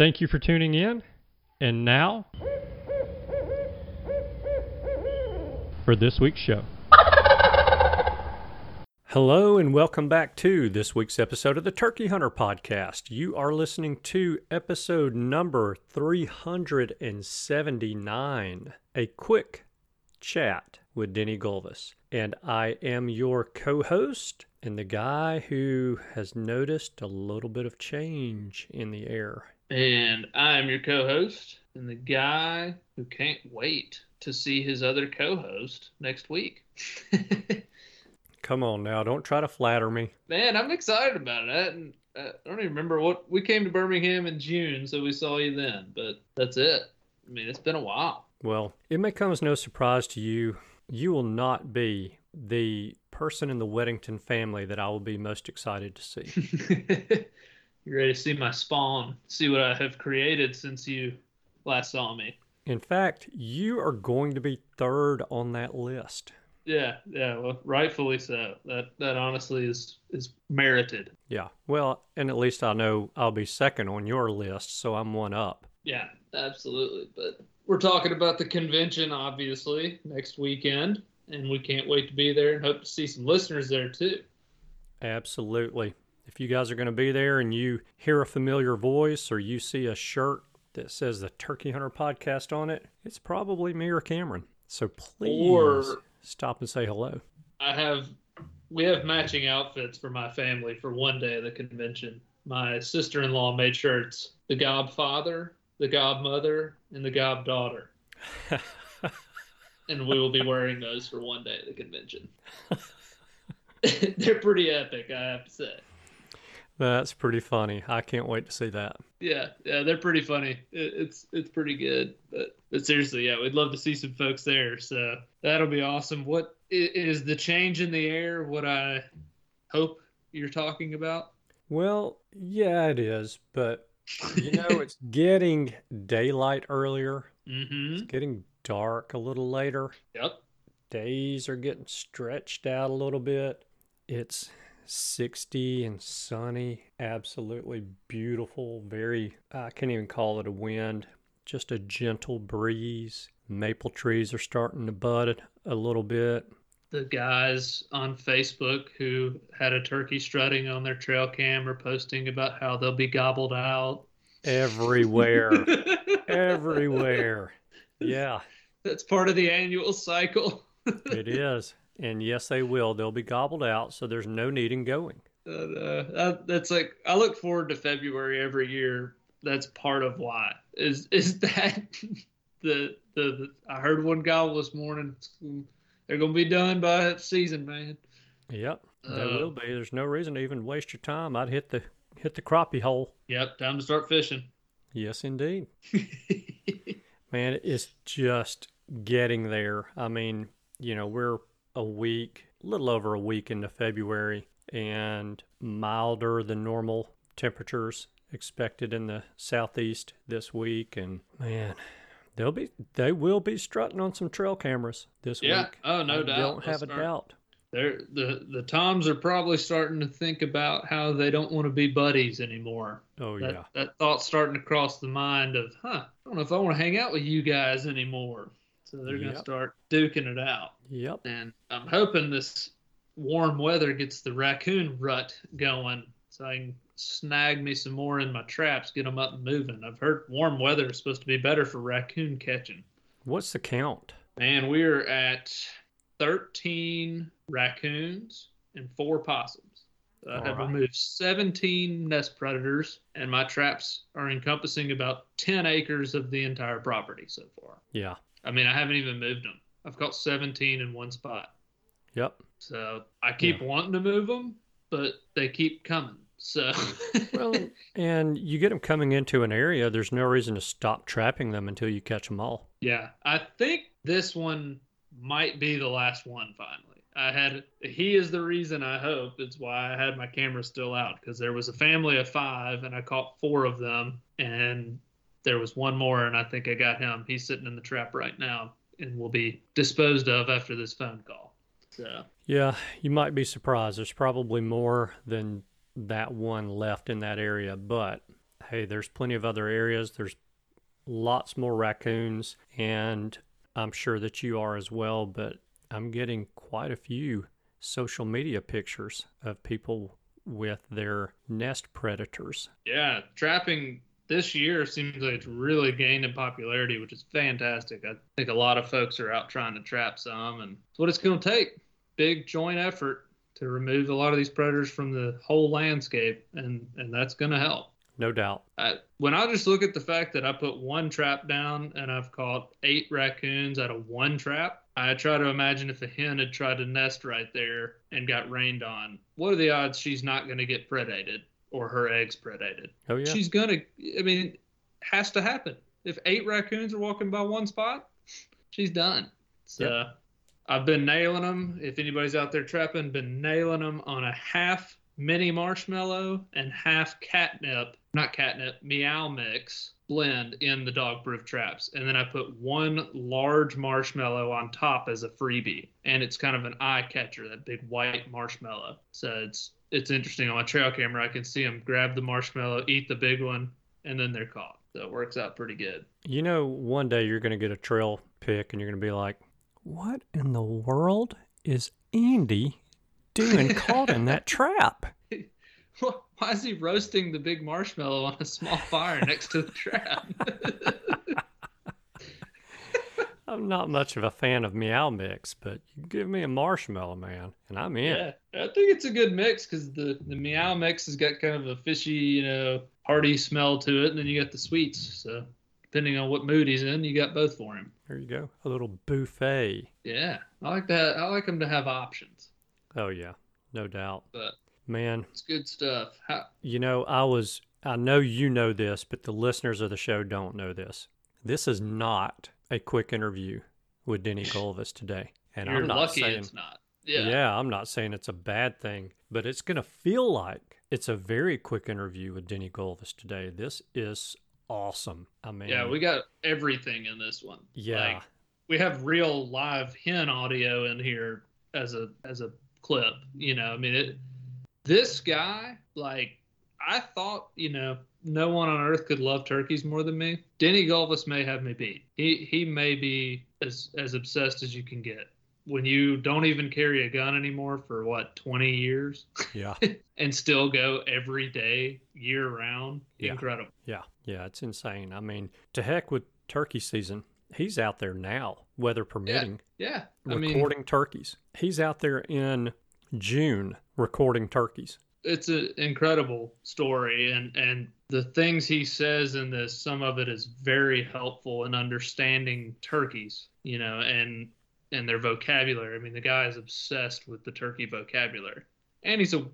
Thank you for tuning in. And now, for this week's show. Hello, and welcome back to this week's episode of the Turkey Hunter Podcast. You are listening to episode number 379, a quick chat with Denny Gulvis. And I am your co host and the guy who has noticed a little bit of change in the air. And I'm your co host, and the guy who can't wait to see his other co host next week. Come on now, don't try to flatter me. Man, I'm excited about it. And I don't even remember what we came to Birmingham in June, so we saw you then. But that's it. I mean, it's been a while. Well, it may come as no surprise to you. You will not be the person in the Weddington family that I will be most excited to see. you ready to see my spawn? See what I have created since you last saw me? In fact, you are going to be third on that list. Yeah, yeah. Well, rightfully so. That that honestly is is merited. Yeah. Well, and at least I know I'll be second on your list, so I'm one up. Yeah, absolutely. But we're talking about the convention, obviously, next weekend, and we can't wait to be there and hope to see some listeners there too. Absolutely. If you guys are going to be there and you hear a familiar voice or you see a shirt that says the Turkey Hunter podcast on it, it's probably me or Cameron. So please Or- stop and say hello. I have we have matching outfits for my family for one day of the convention. My sister-in-law made shirts: the Godfather, the Godmother, and the Goddaughter. and we will be wearing those for one day of the convention. They're pretty epic, I have to say. That's pretty funny. I can't wait to see that. Yeah, yeah, they're pretty funny. It, it's it's pretty good. But but seriously, yeah, we'd love to see some folks there. So that'll be awesome. What is the change in the air? What I hope you're talking about? Well, yeah, it is, but you know, it's getting daylight earlier. Mm-hmm. It's getting dark a little later. Yep. Days are getting stretched out a little bit. It's 60 and sunny, absolutely beautiful. Very, I can't even call it a wind, just a gentle breeze. Maple trees are starting to bud a little bit. The guys on Facebook who had a turkey strutting on their trail cam are posting about how they'll be gobbled out. Everywhere. Everywhere. Yeah, That's part of the annual cycle. it is. And yes, they will. They'll be gobbled out, so there's no need in going. Uh, that, that's like I look forward to February every year. That's part of why is is that the, the the I heard one gobble this morning. They're gonna be done by season, man. Yep, they Uh, will be. There's no reason to even waste your time. I'd hit the hit the crappie hole. Yep, time to start fishing. Yes, indeed. Man, it's just getting there. I mean, you know, we're a week, a little over a week into February, and milder than normal temperatures expected in the southeast this week. And man, they'll be they will be strutting on some trail cameras this Yeah. week. Oh, no I doubt. Don't have They'll a start- doubt. They're the the Toms are probably starting to think about how they don't want to be buddies anymore. Oh that, yeah. that thought's starting to cross the mind of, huh, I don't know if I want to hang out with you guys anymore. So they're gonna Yep. start duking it out. Yep. And I'm hoping this warm weather gets the raccoon rut going so I can snag me some more in my traps, get them up and moving. I've heard warm weather is supposed to be better for raccoon catching. What's the count? Man, we're at 13 raccoons and four possums. I All have right. removed 17 nest predators, and my traps are encompassing about 10 acres of the entire property so far. Yeah. I mean, I haven't even moved them. I've got 17 in one spot. Yep. So I keep wanting to move them, but they keep coming. So Well, and you get them coming into an area, there's no reason to stop trapping them until you catch them all. yeah, I think this one might be the last one finally. I had he is the reason I hope it's why I had my camera still out because there was a family of 5 and I caught 4 of them and there was one more and I think I got him. He's sitting in the trap right now and will be disposed of after this phone call. So, Yeah, you might be surprised. There's probably more than that one left in that area, but hey, there's plenty of other areas. There's lots more raccoons, and I'm sure that you are as well, but I'm getting quite a few social media pictures of people with their nest predators. Yeah, trapping this year seems like it's really gained in popularity, which is fantastic. I think a lot of folks are out trying to trap some, and it's what it's going to take. Big joint effort to remove a lot of these predators from the whole landscape, and and that's going to help. No doubt. I, when I just look at the fact that I put one trap down and I've caught eight raccoons out of one trap, I try to imagine if a hen had tried to nest right there and got rained on, what are the odds she's not going to get predated or her eggs predated? Oh, yeah. She's going to, I mean, it has to happen. If eight raccoons are walking by one spot, she's done. So I've been nailing them. If anybody's out there trapping, been nailing them on a half mini marshmallow and half catnip, not catnip, meow mix blend in the dog proof traps. And then I put one large marshmallow on top as a freebie. And it's kind of an eye catcher, that big white marshmallow. So it's it's interesting on my trail camera. I can see them grab the marshmallow, eat the big one, and then they're caught. So it works out pretty good. You know, one day you're going to get a trail pick and you're going to be like, what in the world is Andy doing caught in that trap? Why is he roasting the big marshmallow on a small fire next to the trap? I'm not much of a fan of Meow Mix, but you give me a marshmallow, man, and I'm in. yeah, I think it's a good mix because the the meow mix has got kind of a fishy, you know, hearty smell to it, and then you got the sweets. So depending on what mood he's in, you got both for him. There you go. A little buffet. Yeah, I like that. I like him to have options, Oh, yeah, no doubt. but Man, it's good stuff. How, you know, I was, I know you know this, but the listeners of the show don't know this. This is not a quick interview with Denny Gulvis today. And you're I'm not lucky saying, it's not. Yeah. yeah, I'm not saying it's a bad thing, but it's going to feel like it's a very quick interview with Denny Gulvis today. This is awesome. I mean, Yeah, we got everything in this one. yeah, Like, we have real live hen audio in here as a as a clip. You know, I mean it this guy, like, I thought, you know, no one on earth could love turkeys more than me. Denny Gulvis may have me beat. He he may be as as obsessed as you can get. When you don't even carry a gun anymore for what twenty years, Yeah. and still go every day, year round, Yeah. incredible. Yeah. Yeah. It's insane. I mean, to heck with turkey season. He's out there now, weather permitting, Yeah, I mean, recording turkeys. He's out there in June recording turkeys. It's an incredible story and and the things he says in this some of it is very helpful in understanding turkeys you know and and their vocabulary i mean the guy is obsessed with the turkey vocabulary and he's a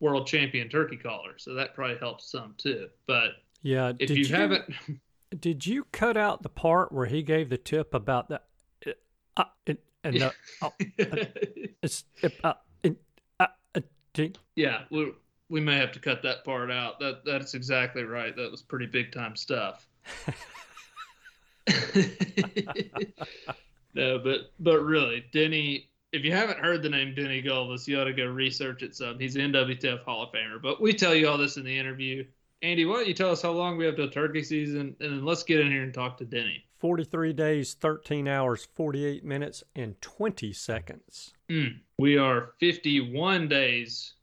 world champion turkey caller so that probably helps some too but Yeah. if did you, haven't Did you cut out the part where he gave the tip about the uh, it, and the it's uh, uh, uh, ding. yeah we, we may have to cut that part out that that's exactly right that was pretty big time stuff no, but but really, Denny. If you haven't heard the name Denny Gulvis, you ought to go research it some. He's an NWTF Hall of Famer. But we tell you all this in the interview. Andy, why don't you tell us how long we have till turkey season, and then let's get in here and talk to Denny. 43 days, 13 hours, 48 minutes, and 20 seconds. Mm. We are 51 days,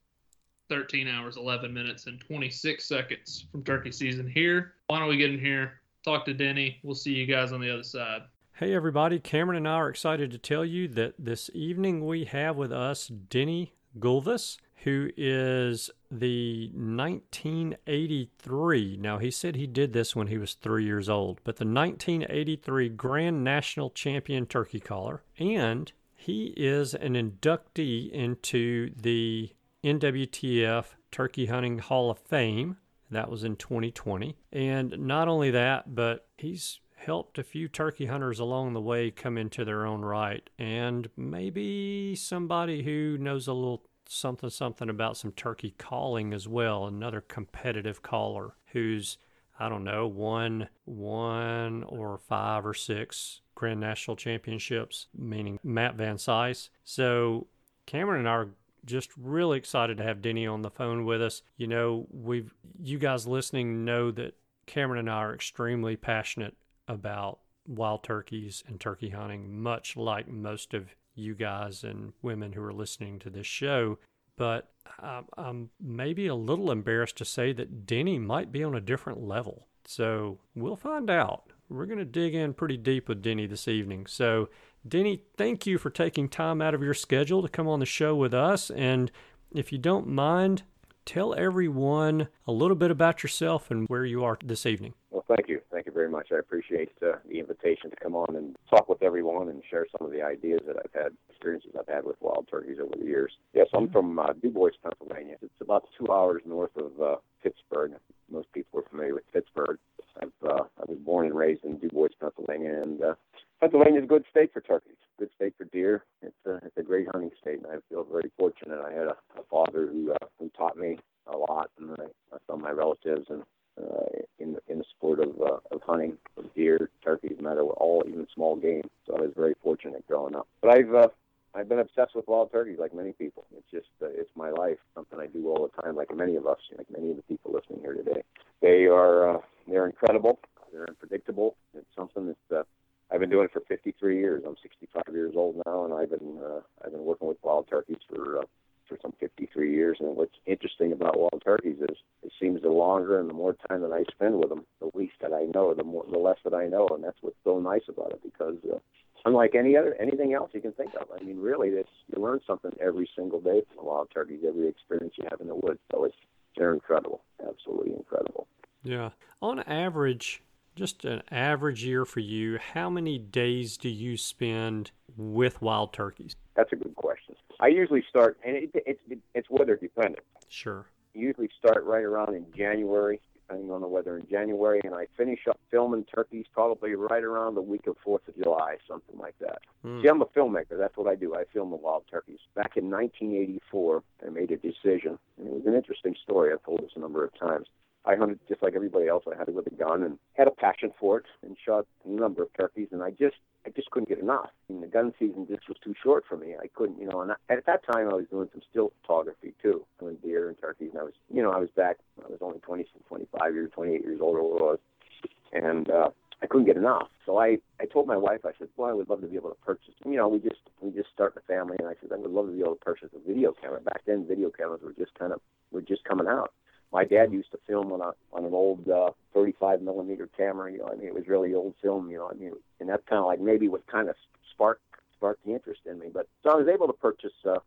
13 hours, 11 minutes, and 26 seconds from turkey season here. Why don't we get in here, talk to Denny? We'll see you guys on the other side. Hey, everybody. Cameron and I are excited to tell you that this evening we have with us Denny Gulvis, who is the 1983. Now, he said he did this when he was three years old, but the 1983 Grand National Champion Turkey Caller. And he is an inductee into the NWTF Turkey Hunting Hall of Fame. That was in 2020. And not only that, but he's helped a few turkey hunters along the way come into their own right. And maybe somebody who knows a little something something about some turkey calling as well, another competitive caller who's I don't know, won one or five or six Grand National Championships, meaning Matt Van Cise. So Cameron and I are just really excited to have Denny on the phone with us. You know, we've you guys listening know that Cameron and I are extremely passionate about wild turkeys and turkey hunting, much like most of you guys and women who are listening to this show. But I'm, I'm maybe a little embarrassed to say that Denny might be on a different level. So we'll find out. We're going to dig in pretty deep with Denny this evening. So, Denny, thank you for taking time out of your schedule to come on the show with us. And if you don't mind, tell everyone a little bit about yourself and where you are this evening. Well, thank you. Thank you very much. I appreciate uh, the invitation to come on and talk with everyone and share some of the ideas that I've had, experiences I've had with wild turkeys over the years. Yes, I'm from uh, Du Bois, Pennsylvania. It's about two hours north of uh, Pittsburgh. Most people are familiar with Pittsburgh. I've, uh, I was born and raised in Du Bois, Pennsylvania, and uh, Pennsylvania is a good state for turkeys. Good state for deer. It's a, it's a great hunting state, and I feel very fortunate. I had a, a father who uh, who taught me a lot, and I, I saw my relatives and uh, in in the sport of uh, of hunting of deer, turkeys, matter what, all even small game. So I was very fortunate growing up. But I've uh, I've been obsessed with wild turkeys like many people. It's just uh, it's my life, something I do all the time, like many of us, like many of the people listening here today. They are uh, they're incredible. They're unpredictable. It's something that uh, I've been doing it for 53 years. I'm 65 years old now, and I've been uh, I've been working with wild turkeys for uh, for some 53 years. And what's interesting about wild turkeys is it seems the longer and the more time that I spend with them, the least that I know, the more the less that I know, and that's what's so nice about it because. Uh, Unlike any other anything else you can think of, I mean, really, this you learn something every single day from the wild turkeys. Every experience you have in the woods, so it's they're incredible, absolutely incredible. Yeah. On average, just an average year for you, how many days do you spend with wild turkeys? That's a good question. I usually start, and it, it's it's weather dependent. Sure. Usually start right around in January, depending on the weather in January, and I finish up filming turkeys probably right around the week of Fourth of July, something like that. Hmm. See, I'm a filmmaker. That's what I do. I film the wild turkeys. Back in 1984, I made a decision, and it was an interesting story. I've told this a number of times. I hunted just like everybody else. I hunted with a gun and had a passion for it and shot a number of turkeys. And I just I just couldn't get enough. Mean, the gun season just was too short for me. I couldn't, you know. And at that time, I was doing some still photography too, doing deer and turkeys. And I was, you know, I was back. I was only 20, 25 years, 28 years old, or what was, and uh, I couldn't get enough. So I, I told my wife, I said, "Boy, I would love to be able to purchase." You know, we just we just started a family, and I said, "I would love to be able to purchase a video camera." Back then, video cameras were just kind of were just coming out. My dad used to film on a on an old uh, 35 millimeter camera. You know, I mean, it was really old film. You know, I mean, and that's kind of like maybe what kind of sparked sparked the interest in me. But so I was able to purchase uh,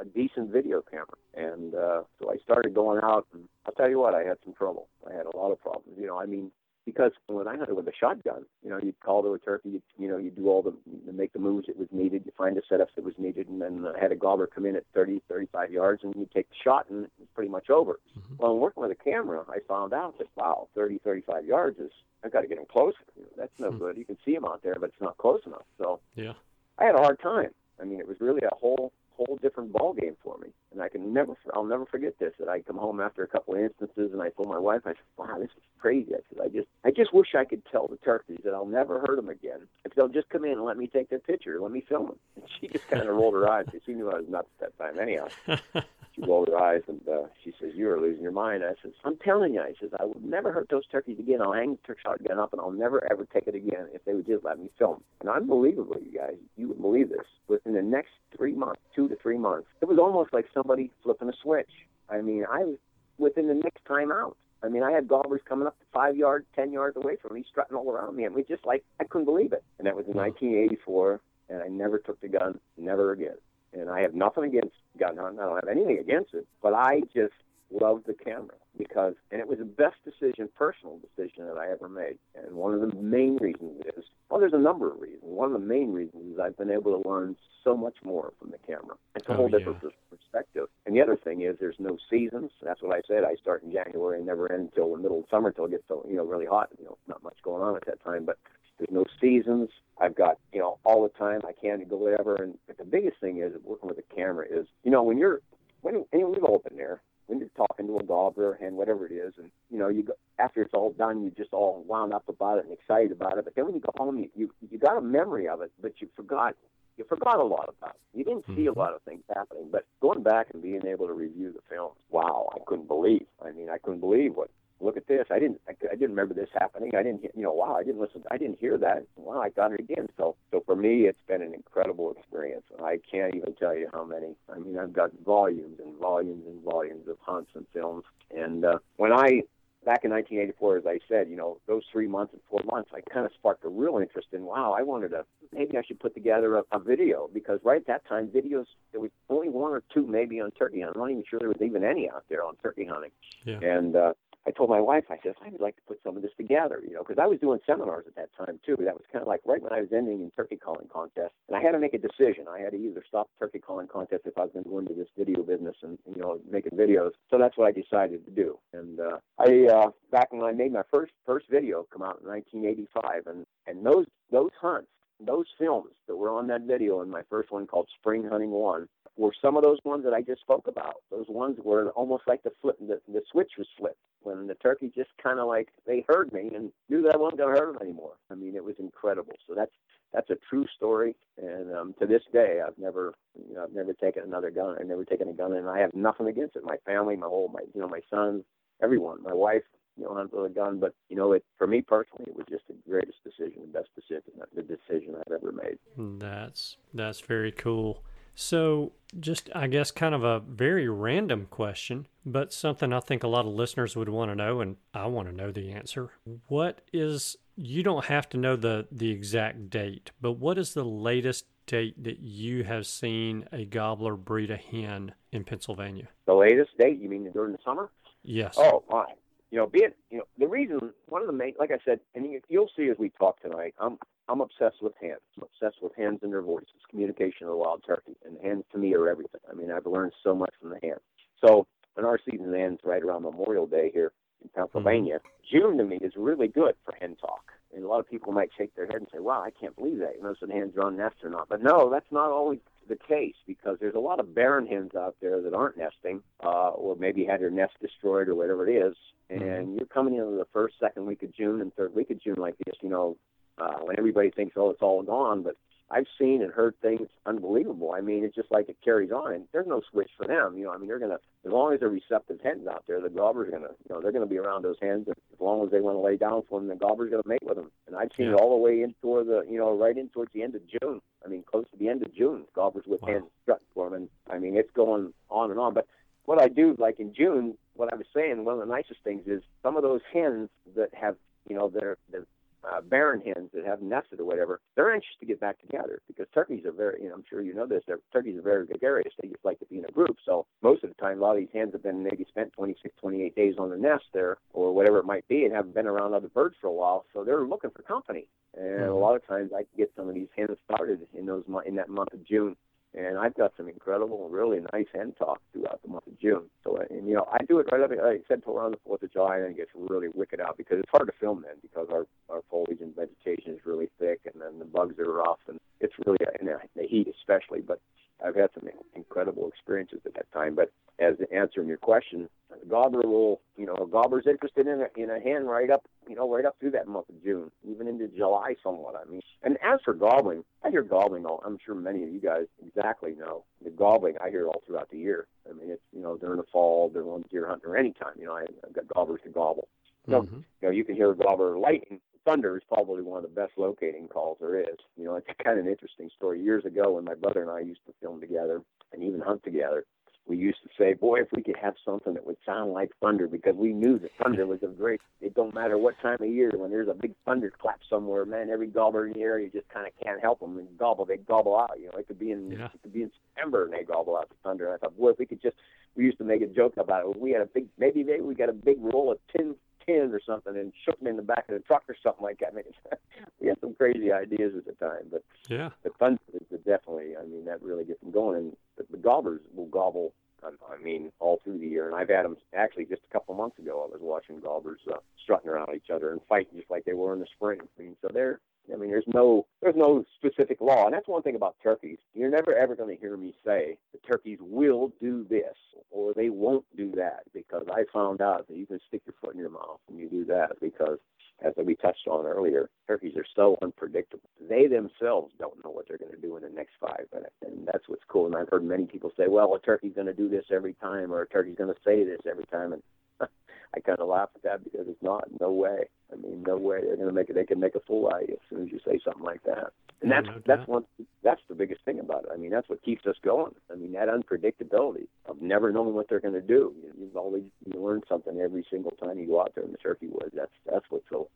a decent video camera, and uh, so I started going out. And I'll tell you what, I had some trouble. I had a lot of problems. You know, I mean, because when I hunted with a shotgun, you know, you'd call to a turkey, you'd, you know, you'd do all the, make the moves that was needed, you find the setups that was needed, and then I had a gobbler come in at 30, 35 yards, and you take the shot, and it's pretty much over. Mm-hmm. Well, working with a camera, I found out that wow, 30, 35 yards is I've got to get him closer. You know, that's no mm-hmm. good. You can see him out there, but it's not close enough. So yeah, I had a hard time. I mean, it was really a whole whole different ball game for me. And I can never, I'll never forget this. That I come home after a couple of instances, and I told my wife, I said, "Wow, this is crazy." I said, "I just, I just wish I could tell the turkeys that I'll never hurt them again. If they'll just come in and let me take their picture, let me film them." And she just kind of rolled her eyes. She knew I was nuts that time, anyhow. she rolled her eyes and uh, she says, "You are losing your mind." I says, "I'm telling you," I says, "I will never hurt those turkeys again. I'll hang the turkey shotgun up and I'll never ever take it again if they would just let me film." And unbelievably, you guys, you would believe this. Within the next three months, two to three months, it was almost like somebody flipping a switch. I mean, I was within the next time out. I mean, I had gobblers coming up to five yards, ten yards away from me, strutting all around me. I mean, just like I couldn't believe it. And that was in 1984, and I never took the gun, never again and I have nothing against gun hunting. I don't have anything against it, but I just love the camera because, and it was the best decision, personal decision that I ever made. And one of the main reasons is, well, there's a number of reasons. One of the main reasons is I've been able to learn so much more from the camera. It's a oh, whole yeah. different perspective. And the other thing is, there's no seasons. That's what I said. I start in January and never end until the middle of summer, until it gets so you know really hot. You know, not much going on at that time, but there's no seasons. I've got, you know, all the time. I can go whatever. And but the biggest thing is working with a camera is, you know, when you're, when and we've all been there, when you're talking to a gobbler and whatever it is, and you know, you go, after it's all done, you just all wound up about it and excited about it. But then when you go home, you you, you got a memory of it, but you forgot you forgot a lot about it. You didn't see a mm-hmm. lot of things happening, but going back and being able to review the films, wow, I couldn't believe. I mean, I couldn't believe what look at this. I didn't, I, I didn't remember this happening. I didn't, you know, wow, I didn't listen. I didn't hear that. Wow, I got it again. So, so for me, it's been an incredible experience. I can't even tell you how many. I mean, I've got volumes and volumes and volumes of hunts and films. And uh, when I back in 1984, as I said, you know, those three months and four months, I kind of sparked a real interest in, wow, I wanted to, maybe I should put together a, a video because right at that time, videos, there was only one or two maybe on turkey hunting. I'm not even sure there was even any out there on turkey hunting. Yeah. And uh, I told my wife, I said, I would like to put some of this together, you know, because I was doing seminars at that time too. But that was kind of like right when I was ending in turkey calling contest, and I had to make a decision. I had to either stop turkey calling contest if I was going to go into this video business and you know making videos. So that's what I decided to do. And uh, I uh, back when I made my first first video come out in 1985, and and those those hunts, those films that were on that video in my first one called Spring Hunting One were some of those ones that I just spoke about. Those ones were almost like the flip, the, the switch was flipped when the turkey just kind of like they heard me and knew that I wasn't going to hurt them anymore. I mean, it was incredible. So that's that's a true story, and um, to this day, I've never, you know, I've never taken another gun. I've never taken a gun, and I have nothing against it. My family, my whole, my, you know, my sons, everyone, my wife, you know, with a gun. But you know, it for me personally, it was just the greatest decision, the best decision, the decision I've ever made. That's that's very cool. So, just I guess kind of a very random question, but something I think a lot of listeners would want to know, and I want to know the answer. What is, you don't have to know the, the exact date, but what is the latest date that you have seen a gobbler breed a hen in Pennsylvania? The latest date? You mean during the summer? Yes. Oh, my. You know, be it, you know, the reason, one of the main, like I said, and you, you'll see as we talk tonight, I'm I'm obsessed with hens. I'm obsessed with hens and their voices, communication of the wild turkey. And hens to me are everything. I mean, I've learned so much from the hens. So when our season ends right around Memorial Day here in Pennsylvania, mm-hmm. June to me is really good for hen talk. And a lot of people might shake their head and say, wow, I can't believe that. You know, so the hens are on nests or not. But no, that's not always the case because there's a lot of barren hens out there that aren't nesting, uh, or maybe had their nest destroyed or whatever it is. And Mhm. you're coming into the first, second week of June and third week of June like this, you know, uh, when everybody thinks, oh, it's all gone, but I've seen and heard things unbelievable. I mean, it's just like it carries on, and there's no switch for them. You know, I mean, they're gonna as long as they're receptive hens out there, the gobbler's gonna, you know, they're gonna be around those hens. And as long as they want to lay down for them, the gobbler's gonna mate with them. And I've seen Yeah. it all the way in toward the, you know, right in towards the end of June. I mean, close to the end of June, gobblers with Wow. hens strutting for them. And I mean, it's going on and on. But what I do, like in June, what I was saying, one of the nicest things is some of those hens that have, you know, they're, they're uh, barren hens that have nested or whatever, they're anxious to get back together because turkeys are very, you know, I'm sure you know this, they're, turkeys are very gregarious. They just like to be in a group. So most of the time, a lot of these hens have been maybe spent 26, 28 days on the nest there or whatever it might be and haven't been around other birds for a while. So they're looking for company. And a Mhm. lot of times I can get some of these hens started in those in that month of June. And I've got some incredible, really nice hen talk throughout the month of June. So, uh, and you know, I do it right up, like I said, till around the Fourth of July, and then it gets really wicked out because it's hard to film then because our our foliage and vegetation is really thick, and then the bugs are rough, and it's really in the, heat especially. But I've had some incredible experiences at that time. But as to answering your question, the gobbler will, you know, a gobbler's interested in a, in a hen right up, you know, right up through that month of June, even into July somewhat. I mean, and as for gobbling, I hear gobbling all. I'm sure many of you guys exactly know the gobbling. I hear all throughout the year. I mean, it's you know during the fall, during one deer hunting, or anytime. You know, I, I've got gobblers to gobble. So, Mhm. you know, you can hear a gobbler lightning. Thunder is probably one of the best locating calls there is. You know, it's kind of an interesting story. Years ago, when my brother and I used to film together and even hunt together, we used to say, "Boy, if we could have something that would sound like thunder," because we knew that thunder was a great. It don't matter what time of year when there's a big thunderclap somewhere, man. Every gobbler in the area just kind of can't help them and gobble. They gobble out. You know, it could be in Yeah. it could be in September and they gobble out the thunder. And I thought, boy, if we could just. We used to make a joke about it. We had a big, maybe maybe we got a big roll of tin tin or something and shook them in the back of the truck or something like that. I mean, we had some crazy ideas at the time, but Yeah. the thunder is definitely, I mean, that really gets them going. And the, the gobblers will gobble, um, I mean, all through the year. And I've had them actually just a couple months ago. I was watching gobblers uh, strutting around each other and fighting just like they were in the spring. I mean, so they're, I mean, there's no, there's no specific law, and that's one thing about turkeys. You're never ever going to hear me say the turkeys will do this or they won't do that because I found out that you can stick your foot in your mouth when you do that because as we touched on earlier, turkeys are so unpredictable. They themselves don't know what they're going to do in the next five minutes, and that's what's cool. And I've heard many people say, "Well, a turkey's going to do this every time, or a turkey's going to say this every time," and I kind of laugh at that because it's not. No way. I mean, no way they're going to make it. They can make a fool out of you as soon as you say something like that. And that's no that's one. That's the biggest thing about it. I mean, that's what keeps us going. I mean, that unpredictability of never knowing what they're going to do. You, you've always you learn something every single time you go out there in the turkey woods. That's that's what's so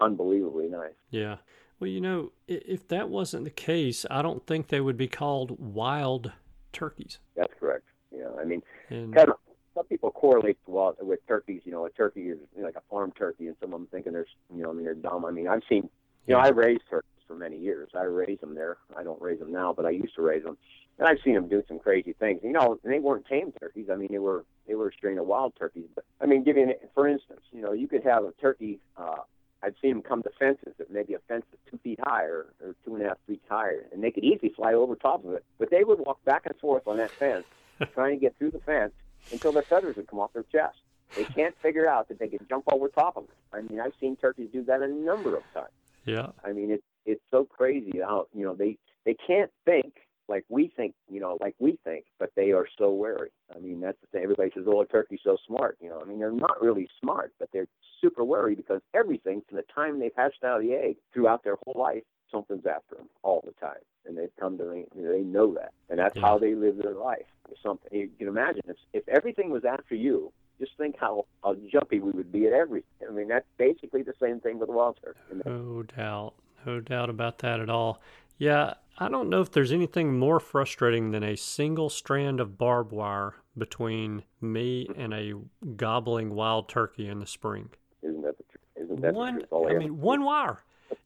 unbelievably nice. Yeah. Well, you know, if that wasn't the case, I don't think they would be called wild turkeys. That's correct. Yeah, I mean, And kind of some people correlate well with turkeys. You know, a turkey is you know, like a farm turkey, and some of them thinking they're you know, I mean, they're dumb. I mean, I've seen, you know, I raised turkeys for many years. I raised them there. I don't raise them now, but I used to raise them, and I've seen them do some crazy things. You know, and they weren't tame turkeys. I mean, they were they were a strain of wild turkeys. But I mean, giving it for instance, you know, you could have a turkey. Uh, I've seen them come to fences that maybe a fence is two feet high or, or two and a half feet higher, and they could easily fly over top of it. But they would walk back and forth on that fence, trying to get through the fence until their feathers would come off their chest. They can't figure out that they can jump over top of them. I mean, I've seen turkeys do that a number of times. yeah, I mean, it's it's so crazy how you know they they can't think like we think, you know, like we think, but they are so wary. I mean, that's the thing. Everybody says, "Oh, a turkey's so smart." You know, I mean, they're not really smart, but they're super wary because everything from the time they've hatched out of the egg throughout their whole life, something's after them all the time, and they've come to you they know that, and that's Yeah. how they live their life. Something you can imagine if if everything was after you. Just think how, jumpy we would be at everything. I mean, that's basically the same thing with wild turkey. And no doubt. No doubt about that at all. Yeah, I don't know if there's anything more frustrating than a single strand of barbed wire between me and a gobbling wild turkey in the spring. Isn't that the truth? Isn't that one the truth? I mean one wire.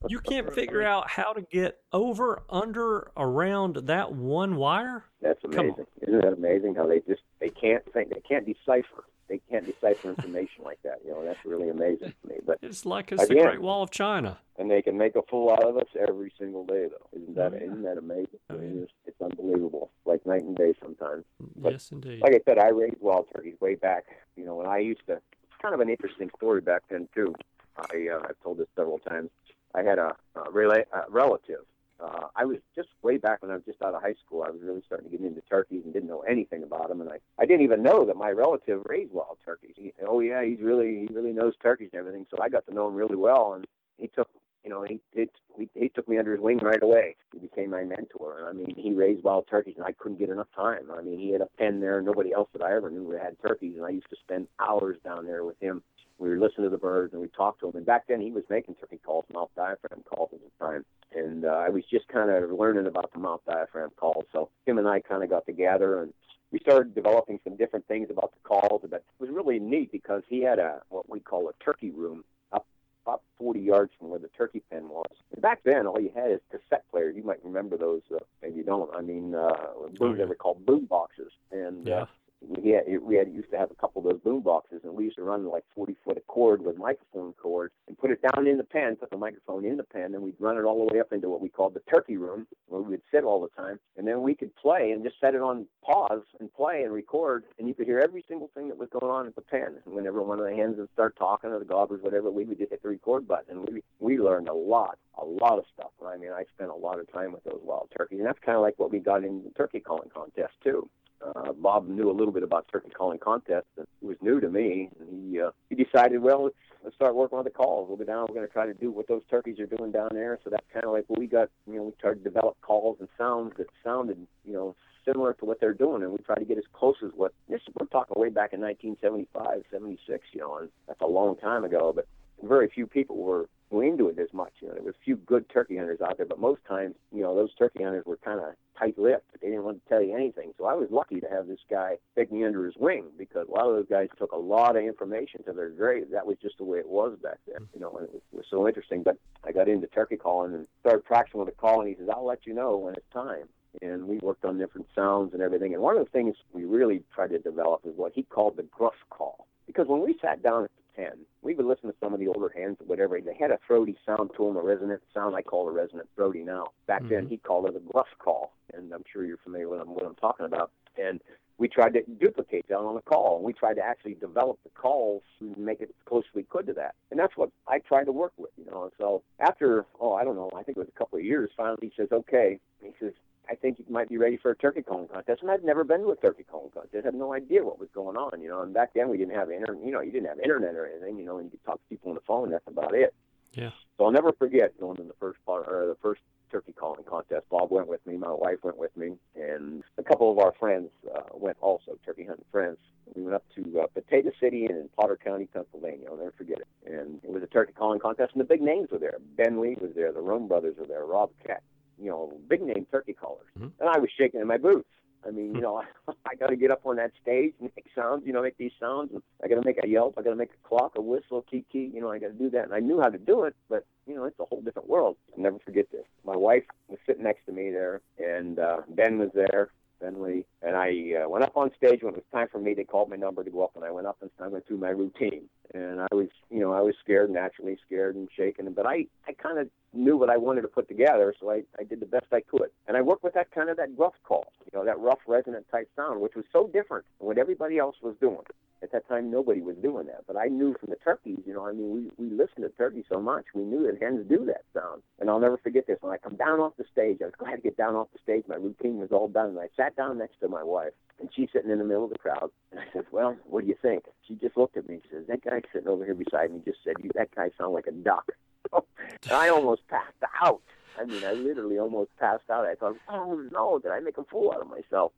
You can't figure out how to get over, under, around that one wire. That's amazing. Isn't that amazing how they just they can't think they can't decipher they can't decipher information like that. You know, that's really amazing to me. But It's like it's the Great Wall of China. and they can make a fool out of us every single day though. Isn't that yeah. not that amazing? I mean, yeah. it's, it's unbelievable, like night and day sometimes. But yes, indeed. Like I said, I raised wild turkeys way back. You know, when I used to. It's kind of an interesting story back then too. I uh, I've told this several times. I had a, a, rela- a relative. Uh, I was just way back when I was just out of high school. I was really starting to get into turkeys and didn't know anything about them, and I I didn't even know that my relative raised wild turkeys. He, oh yeah, he's really he really knows turkeys and everything. So I got to know him really well, and he took you know, he it, he, he took me under his wing right away. He became my mentor. And I mean, he raised wild turkeys, and I couldn't get enough time. I mean, he had a pen there. Nobody else that I ever knew had turkeys, and I used to spend hours down there with him. We were listening to the birds, and we talked to him. And back then, he was making turkey calls, mouth diaphragm calls at the time. And uh, I was just kind of learning about the mouth diaphragm calls. So him and I kind of got together, and we started developing some different things about the calls. But it was really neat because he had a what we call a turkey room up about 40 yards from where the turkey pen was. And back then, all you had is cassette players. You might remember those. Uh, maybe you don't. I mean, uh, oh, yeah. they were called boom boxes. And yeah. uh, we had we had used to have a couple of those boom boxes, and we used to run like 40 foot of cord with microphone cord and put it down in the pen, put the microphone in the pen, and we'd run it all the way up into what we called the turkey room, where we would sit all the time, and then we could play and just set it on pause and play and record, and you could hear every single thing that was going on at the pen. And whenever one of the hens would start talking or the gobblers, whatever, we would just hit the record button, and we we learned a lot, a lot of stuff. I mean, I spent a lot of time with those wild turkeys, and that's kind of like what we got in the turkey calling contest too uh, Bob knew a little bit about turkey calling contests. It was new to me. And he uh, he decided, well, let's start working on the calls. We'll go down. We're going to try to do what those turkeys are doing down there. So that's kind of like what we got. You know, we started to develop calls and sounds that sounded, you know, similar to what they're doing, and we try to get as close as what this. We're talking way back in 1975, 76. You know, and that's a long time ago. But very few people were were into it as much. You know, there was a few good turkey hunters out there, but most times, you know, those turkey hunters were kind of tight-lipped. They didn't want to tell you anything. So I was lucky to have this guy take me under his wing because a lot of those guys took a lot of information to their grave. That was just the way it was back then, you know, and it was, was so interesting. But I got into turkey calling and started practicing with the call, and he says, "I'll let you know when it's time." And we worked on different sounds and everything. And one of the things we really tried to develop is what he called the gruff call. Because when we sat down at the pen, we would listen to some of the older hands or whatever. They had a throaty sound to them, a resonant sound. I call a resonant throaty now. Back mm-hmm. then, he called it a gruff call and I'm sure you're familiar with what I'm talking about. And we tried to duplicate that on the call, and we tried to actually develop the calls and make it as close as we could to that. And that's what I tried to work with, you know. And so after, oh, I don't know, I think it was a couple of years, finally he says, okay, he says, I think you might be ready for a turkey calling contest. And I'd never been to a turkey calling contest. I had no idea what was going on, you know. And back then we didn't have internet, you know, you didn't have internet or anything, you know, and you could talk to people on the phone. That's about it. Yeah. So I'll never forget going to the first part or the first turkey calling contest. Bob went with me, my wife went with me, and a couple of our friends uh, went also, turkey hunting friends. We went up to uh, Potato City in Potter County, Pennsylvania. I'll never forget it. And it was a turkey calling contest, and the big names were there. Ben Lee was there, the Rohm brothers were there, Rob Keck, you know, big name turkey callers. Mm-hmm. And I was shaking in my boots. I mean, you know, I, I got to get up on that stage and make sounds, you know, make these sounds. And I got to make a yelp. I got to make a clock, a whistle, a key, key. You know, I got to do that. And I knew how to do it, but you know, it's a whole different world. I'll never forget this. My wife was sitting next to me there, and uh, Ben was there, Ben Lee, and I uh, went up on stage when it was time for me. They called my number to go up, and I went up and I went through my routine. And I was, you know, I was scared, naturally scared and shaken, but I, I kind of knew what I wanted to put together, so I, I did the best I could. And I worked with that kind of that gruff call, you know, that rough resonant type sound, which was so different from what everybody else was doing. At that time, nobody was doing that. But I knew from the turkeys, you know, I mean, we, we listened to turkeys so much, we knew that hens do that sound. And I'll never forget this. When I come down off the stage, I was glad to get down off the stage. My routine was all done. And I sat down next to my wife, and she's sitting in the middle of the crowd. And I said, Well, what do you think? She just looked at me. She says, That guy sitting over here beside me just said, you, That guy sounds like a duck. and I almost passed out. I mean, I literally almost passed out. I thought, Oh, no, did I make a fool out of myself?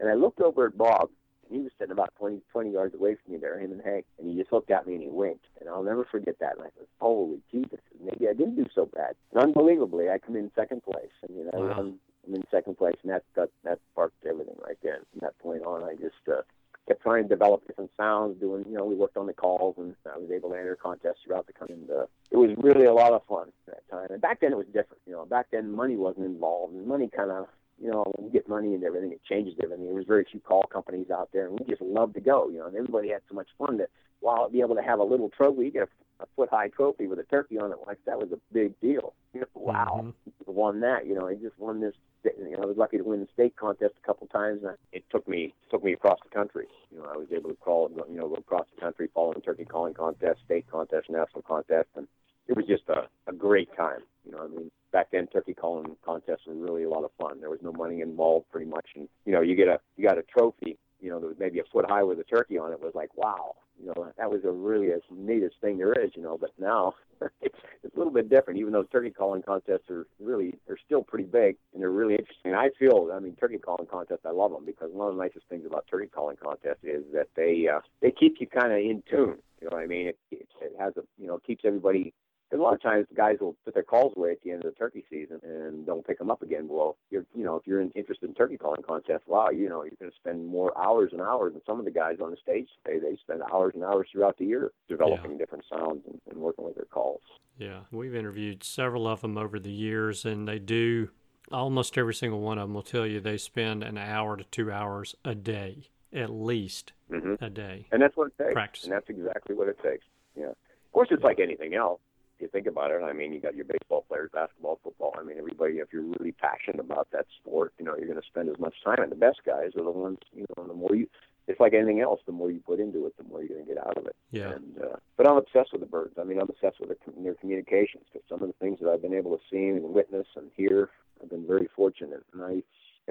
And I looked over at Bob, and he was sitting about 20, 20 yards away from me there, him and Hank, and he just looked at me and he winked. And I'll never forget that. And I said, holy Jesus, maybe I didn't do so bad. And unbelievably, I come in second place. I mean, wow. I'm, I'm in second place, and that, that, that sparked everything right there. From that point on, I just uh, kept trying to develop different sounds, doing, you know, we worked on the calls, and I was able to enter contests throughout the country. And uh, it was really a lot of fun at that time. And back then it was different. You know, back then money wasn't involved, and money kind of you know, when you get money and everything, it changes everything. There was very few call companies out there, and we just loved to go, you know, and everybody had so much fun that while be able to have a little trophy, you get a, a foot high trophy with a turkey on it, like that was a big deal. You know, wow, mm-hmm. won that. You know, he just won this. You know, I was lucky to win the state contest a couple times. And it took me took me across the country. You know, I was able to call, you know, go across the country following turkey calling contest, state contest, national contest, and it was just a, a great time. You know, I mean, back then turkey calling contests were really a lot of fun. There was no money involved pretty much, and you know, you get a you got a trophy, you know, that was maybe a foot high with a turkey on it. Was like, wow, you know, that was a really as neatest thing there is. You know, but now it's, it's a little bit different. Even though turkey calling contests are really they're still pretty big and they're really interesting. I feel, I mean, turkey calling contests, I love them because one of the nicest things about turkey calling contests is that they uh, they keep you kind of in tune. You know what I mean? It, it, it has a you know keeps everybody because a lot of times the guys will put their calls away at the end of the turkey season and don't pick them up again. Well, you're, you know, if you're interested in turkey calling contests, wow, you know, you're going to spend more hours and hours. And some of the guys on the stage today, they spend hours and hours throughout the year developing yeah. different sounds and, and working with their calls. Yeah, we've interviewed several of them over the years, and they do almost every single one of them will tell you they spend an hour to two hours a day, at least mm-hmm. a day. And that's what it takes. Practice. And that's exactly what it takes. Yeah. Of course, it's like anything else you think about it, I mean, you got your baseball players, basketball, football. I mean, everybody. If you're really passionate about that sport, you know, you're going to spend as much time. And the best guys are the ones, you know, the more you. It's like anything else. The more you put into it, the more you're going to get out of it. Yeah. And uh, but I'm obsessed with the birds. I mean, I'm obsessed with their, their communications because some of the things that I've been able to see and witness and hear, I've been very fortunate. And I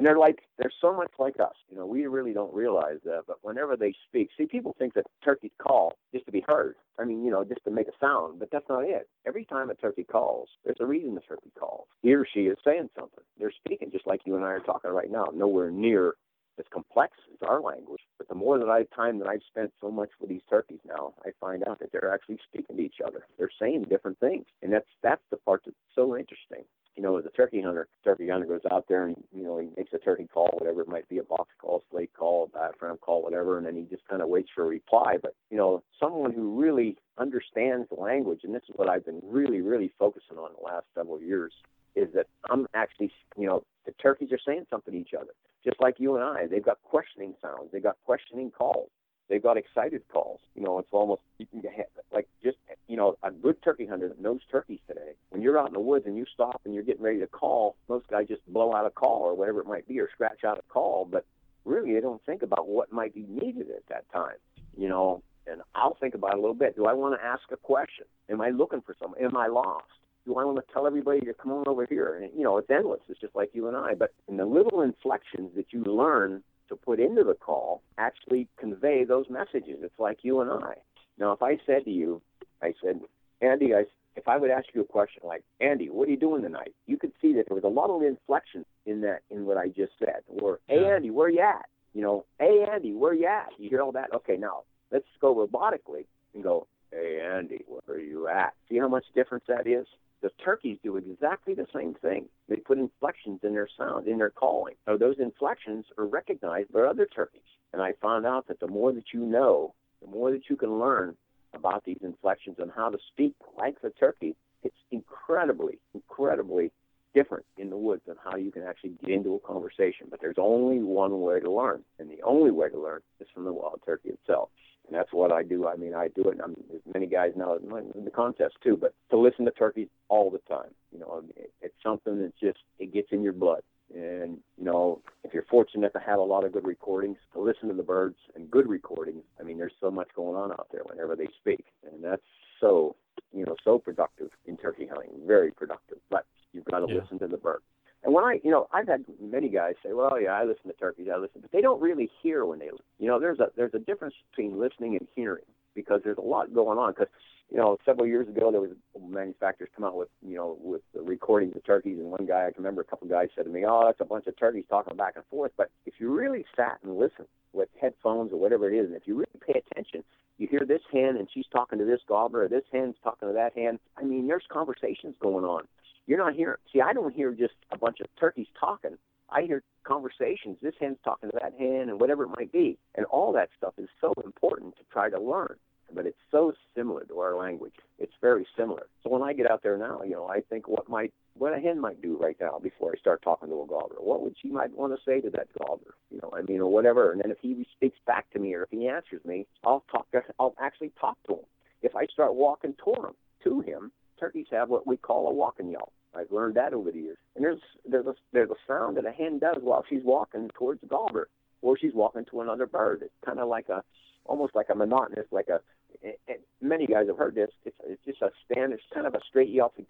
and they're like they're so much like us. You know, we really don't realize that, but whenever they speak, see, people think that turkeys call just to be heard. I mean, you know, just to make a sound, but that's not it. Every time a turkey calls, there's a reason the turkey calls. He or she is saying something. They're speaking just like you and I are talking right now. Nowhere near as complex as our language. But the more that I time that I've spent so much with these turkeys now, I find out that they're actually speaking to each other. They're saying different things, and that's that's the part that's so interesting you know, as a turkey hunter, turkey hunter goes out there and, you know, he makes a turkey call, whatever it might be, a box call, slate call, a diaphragm call, whatever, and then he just kind of waits for a reply. But, you know, someone who really understands the language, and this is what I've been really, really focusing on the last several years, is that I'm actually, you know, the turkeys are saying something to each other. Just like you and I, they've got questioning sounds, they've got questioning calls they've got excited calls. You know, it's almost you can get like just you know a good turkey hunter that knows turkeys today. When you're out in the woods and you stop and you're getting ready to call, most guys just blow out a call or whatever it might be, or scratch out a call, but really they don't think about what might be needed at that time. You know, and I'll think about it a little bit. Do I want to ask a question? Am I looking for someone? Am I lost? Do I want to tell everybody to come on over here? And you know, it's endless. It's just like you and I. But in the little inflections that you learn to put into the call actually convey those messages. It's like you and I. Now, if I said to you, I said, Andy, I, if I would ask you a question like, Andy, what are you doing tonight? You could see that there was a lot of inflection in that, in what I just said. Or, hey, Andy, where you at? You know, hey, Andy, where you at? You hear all that? Okay, now let's go robotically and go, hey, Andy, where are you at? See how much difference that is? The turkeys do exactly the same thing. They put inflections in their sound, in their calling. So those inflections are recognized by other turkeys. And I found out that the more that you know, the more that you can learn about these inflections and how to speak like the turkey, it's incredibly, incredibly different in the woods than how you can actually get into a conversation. But there's only one way to learn, and the only way to learn is from the wild turkey itself and that's what I do. I mean, I do it. I'm, there's many guys now in the contest too, but to listen to turkeys all the time, you know, it, it's something that just it gets in your blood. And you know, if you're fortunate to have a lot of good recordings, to listen to the birds and good recordings, I mean, there's so much going on out there whenever they speak, and that's so you know so productive in turkey hunting, very productive. But you've got to Yeah. listen to the bird. And when I, you know, I've had many guys say, "Well, yeah, I listen to turkeys, I listen," but they don't really hear when they, you know, there's a there's a difference between listening and hearing because there's a lot going on. Because you know, several years ago there was manufacturers come out with you know with the recordings of turkeys, and one guy I can remember a couple guys said to me, "Oh, that's a bunch of turkeys talking back and forth." But if you really sat and listened with headphones or whatever it is, and if you really pay attention, you hear this hen and she's talking to this gobbler, or this hen's talking to that hen. I mean, there's conversations going on. You're not hearing. See, I don't hear just a bunch of turkeys talking. I hear conversations. This hen's talking to that hen, and whatever it might be. And all that stuff is so important to try to learn. But it's so similar to our language. It's very similar. So when I get out there now, you know, I think what might what a hen might do right now before I start talking to a gobbler. What would she might want to say to that gobbler? You know, I mean, or whatever. And then if he speaks back to me or if he answers me, I'll talk. I'll actually talk to him. If I start walking toward him, to him, turkeys have what we call a walking yelp. I've learned that over the years. And there's there's a, there's a sound that a hen does while she's walking towards the gobbler, or she's walking to another bird. It's kind of like a, almost like a monotonous, like a. And many guys have heard this. It's, it's just a stand. It's kind of a straight yelp. It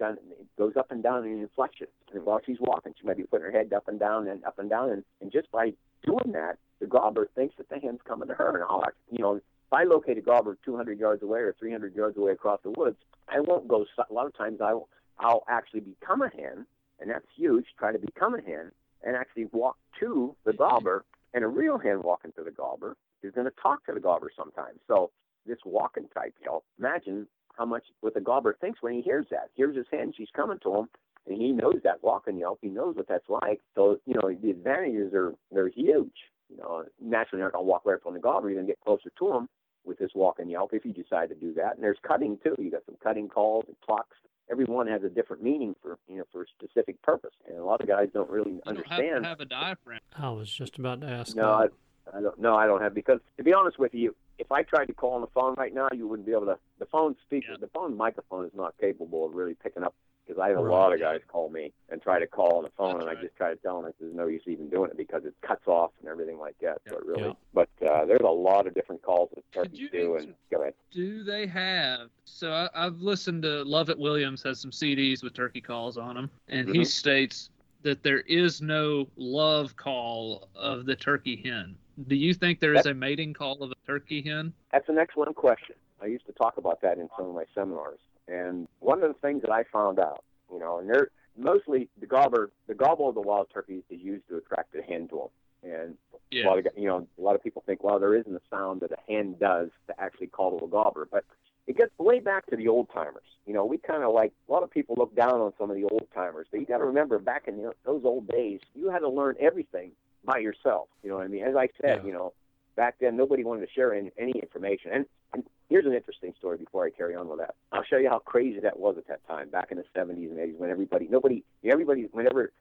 goes up and down in inflection. And while she's walking, she might be putting her head up and down and up and down. And, and just by doing that, the gobbler thinks that the hen's coming to her. And I'll, you know, if I locate a gobbler 200 yards away or 300 yards away across the woods, I won't go. A lot of times, I will, I'll actually become a hen, and that's huge. Try to become a hen and actually walk to the gobbler. And a real hen walking to the gobbler is going to talk to the gobbler sometimes. So this walking type yelp. Imagine how much what the gobbler thinks when he hears that. Here's his hen, she's coming to him, and he knows that walking yelp. He knows what that's like. So you know the advantages are they're huge. You know, naturally you're not going to walk right from the gobbler. You're going to get closer to him with this walking yelp if you decide to do that. And there's cutting too. You got some cutting calls and clucks. Everyone has a different meaning for you know for a specific purpose, and a lot of guys don't really You understand. don't have to have a diaphragm. I was just about to ask. No, I. I don't. No, I don't have because to be honest with you, if I tried to call on the phone right now, you wouldn't be able to. The phone speaker, Yeah. the phone microphone is not capable of really picking up. Because I have a Right. lot of guys call me and try to call on the phone, That's and I just try to tell them there's no use even doing it because it cuts off and everything like that. So it really. But uh, there's a lot of different calls that turkeys do. And go ahead. Do they have? So I, I've listened to Lovett Williams has some CDs with turkey calls on them, and he Mhm. states that there is no love call of the turkey hen. Do you think there is a mating call of a turkey hen? That's an excellent question. I used to talk about that in some of my seminars. And one of the things that I found out, you know, and they're mostly the gobbler, the gobble of the wild turkey is used to attract a hen to them. And a lot of, you know, a lot of people think, well, there isn't a sound that a hen does to actually call a gobbler, but it gets way back to the old timers. You know, we kind of like a lot of people look down on some of the old timers, but you got to remember back in the, those old days, you had to learn everything by yourself. You know what I mean? As I said, Yeah. you know, back then nobody wanted to share any, any information. And, and here's an interesting story before I carry on with that. I'll show you how crazy that was at that time, back in the 70s and 80s, when everybody, nobody, everybody, whenever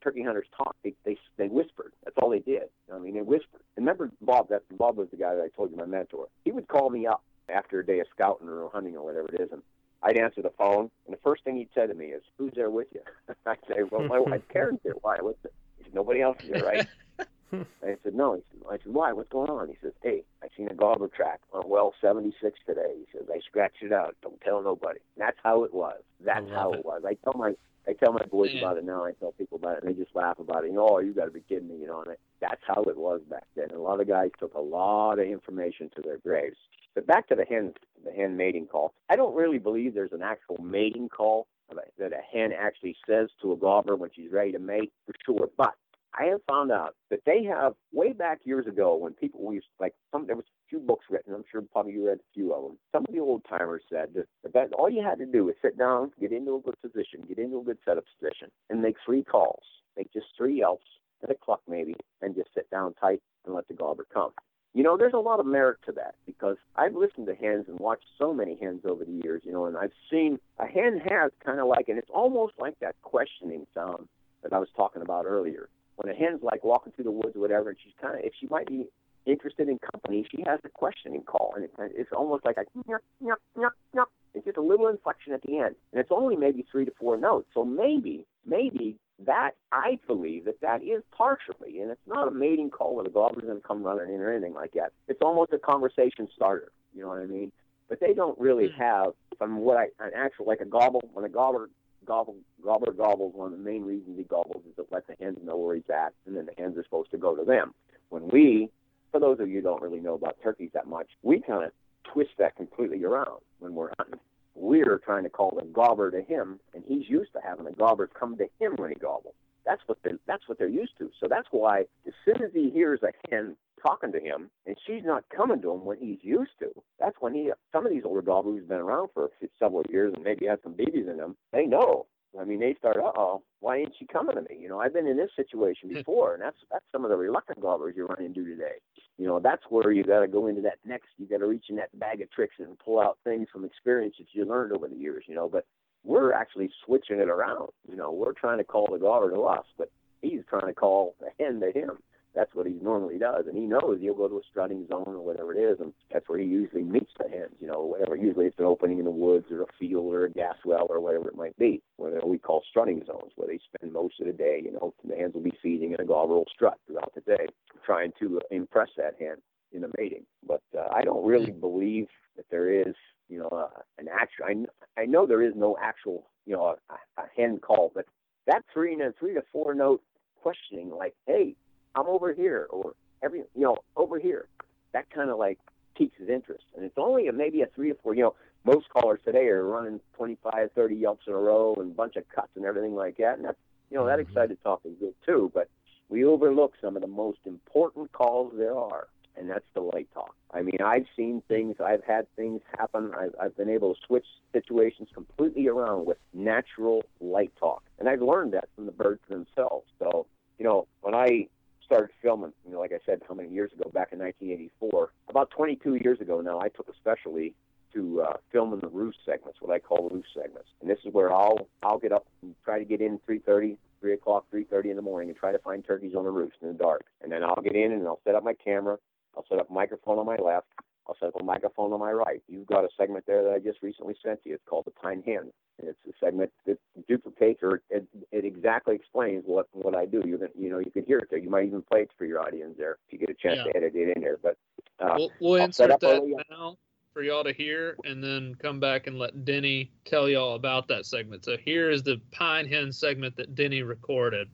turkey hunters talked, they, they they whispered. That's all they did. I mean, they whispered. And remember Bob? That Bob was the guy that I told you my mentor. He would call me up after a day of scouting or hunting or whatever it is, and I'd answer the phone, and the first thing he'd say to me is, "Who's there with you?" I'd say, "Well, my wife Karen's here. Why? What's it?" "Nobody else is there, right?" I said, "No." He said, "I said, why? What's going on?" He says, "Hey, I seen a gobbler track on well 76 today." He says, "I scratched it out. Don't tell nobody." That's how it was. That's how it. it was. I tell my I tell my boys Man. about it now. I tell people about it, and they just laugh about it. You know, oh, you got to be kidding me, you know. And that's how it was back then. And a lot of guys took a lot of information to their graves. But back to the hen, the hen mating call. I don't really believe there's an actual mating call that a hen actually says to a gobbler when she's ready to mate, for sure. But I have found out that they have way back years ago when people used like some there was a few books written. I'm sure probably you read a few of them. Some of the old timers said that best, all you had to do was sit down, get into a good position, get into a good setup position, and make three calls. Make just three yelps and a cluck maybe, and just sit down tight and let the gobbler come. You know, there's a lot of merit to that because I've listened to hens and watched so many hens over the years, you know, and I've seen a hen has kind of like, and it's almost like that questioning sound that I was talking about earlier. When a hen's like walking through the woods or whatever, and she's kind of, if she might be interested in company, she has a questioning call, and it, it's almost like a nyuk, nyuk, nyuk, nyuk. It's just a little inflection at the end, and it's only maybe three to four notes. So maybe, maybe that I believe that that is partially, and it's not a mating call where the gobbler's going to come running in or anything like that. It's almost a conversation starter. You know what I mean? But they don't really hmm. have, from what I, an actual like a gobble when a gobbler gobble gobbler gobbles. One of the main reasons he gobbles is to let the hens know where he's at, and then the hens are supposed to go to them. When we, for those of you who don't really know about turkeys that much, we kind of twist that completely around when we're hunting. We're trying to call the gobbler to him, and he's used to having the gobbler come to him when he gobbles. That's what they're that's what they're used to. So that's why as soon as he hears a hen talking to him and she's not coming to him when he's used to, that's when he some of these older gobblers who's been around for several years and maybe had some babies in them, they know. I mean, they start, uh oh, why ain't she coming to me? You know, I've been in this situation before, and that's that's some of the reluctant gobblers you run into today. You know, that's where you got to go into that next. You got to reach in that bag of tricks and pull out things from experience that you learned over the years. You know, but we're actually switching it around. You know, we're trying to call the gobbler to us, but he's trying to call the hen to him. That's what he normally does, and he knows he'll go to a strutting zone or whatever it is, and that's where he usually meets the hens. You know, whatever. Usually it's an opening in the woods or a field or a gas well or whatever it might be, where we call strutting zones, where they spend most of the day. You know, the hens will be feeding, and a gobbler will strut throughout the day, trying to impress that hen in a mating. But uh, I don't really believe that there is, you know, uh, an actual. I, I know there is no actual, you know, a, a hen call, but that three and three to four note questioning, like, "Hey, I'm over here," or every, you know, over here. That kind of like piques his interest, and it's only a, maybe a three to four. You know, most callers today are running 25, 30 yelps in a row and a bunch of cuts and everything like that, and that's, you know, that mm-hmm. excited talk is good too. But we overlook some of the most important calls there are, and that's the light talk. I mean, I've seen things, I've had things happen. I've, I've been able to switch situations completely around with natural light talk, and I've learned that from the birds themselves. So, you know, when I started filming, you know, like I said, how many years ago? Back in 1984, about 22 years ago now, I took a specialty to uh, film in the roost segments, what I call roost segments. And this is where I'll I'll get up and try to get in 3:30, 3 o'clock, 3:30 in the morning, and try to find turkeys on the roost in the dark. And then I'll get in and I'll set up my camera. I'll set up a microphone on my left. I'll set up a microphone on my right. You've got a segment there that I just recently sent to you. It's called the Pine Hen. And it's a segment that duplicates or it, it exactly explains what what I do. You can you know you could hear it there. You might even play it for your audience there if you get a chance Yeah. to edit it in there. But uh, We'll, we'll insert that early now for y'all to hear, and then come back and let Denny tell y'all about that segment. So here is the Pine Hen segment that Denny recorded.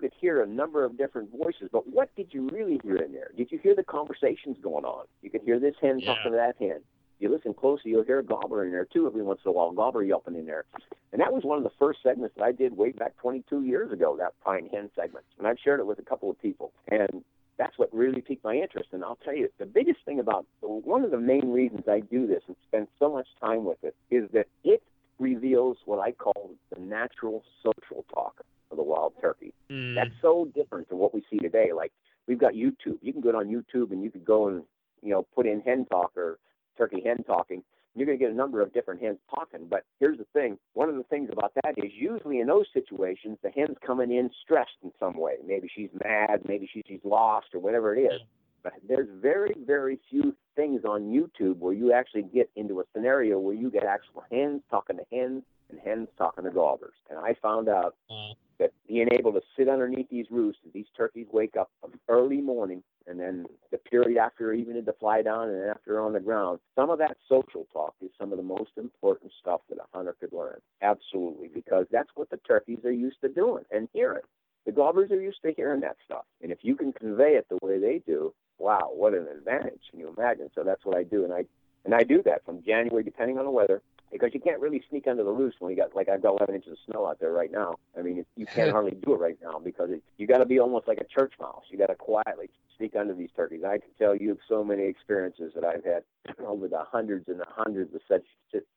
Could hear a number of different voices. But what did you really hear in there? Did you hear the conversations going on? You could hear this hen Yeah. talking to that hen. You listen closely, you'll hear a gobbler in there too every once in a while, gobbler yelping in there. And that was one of the first segments that I did way back 22 years ago, that pine hen segment. And I've shared it with a couple of people. And that's what really piqued my interest. And I'll tell you, the biggest thing about one of the main reasons I do this and spend so much time with it is that it reveals what I call the natural social talk of the wild turkey. Mm. That's so different than what we see today. Like we've got YouTube. You can go on YouTube and you can go and you know put in hen talk or turkey hen talking. You're going to get a number of different hens talking. But here's the thing: one of the things about that is usually in those situations, the hen's coming in stressed in some way. Maybe she's mad, maybe she, she's lost, or whatever it is. But there's very, very few things on YouTube where you actually get into a scenario where you get actual hens talking to hens and hens talking to gobblers. And I found out Wow. that being able to sit underneath these roosts, these turkeys wake up early morning, and then the period after even to fly down and after on the ground, some of that social talk is some of the most important stuff that a hunter could learn. Absolutely, because that's what the turkeys are used to doing and hearing. The gobblers are used to hearing that stuff, and if you can convey it the way they do, wow, what what an advantage can you imagine so that's what i do and i and i do that from january depending on the weather because you can't really sneak under the roost when you got like I've got 11 inches of snow out there right now. I mean, you can't hardly do it right now because it, you got to be almost like a church mouse. You got to quietly sneak under these turkeys. I can tell you of so many experiences that I've had over the hundreds and the hundreds of such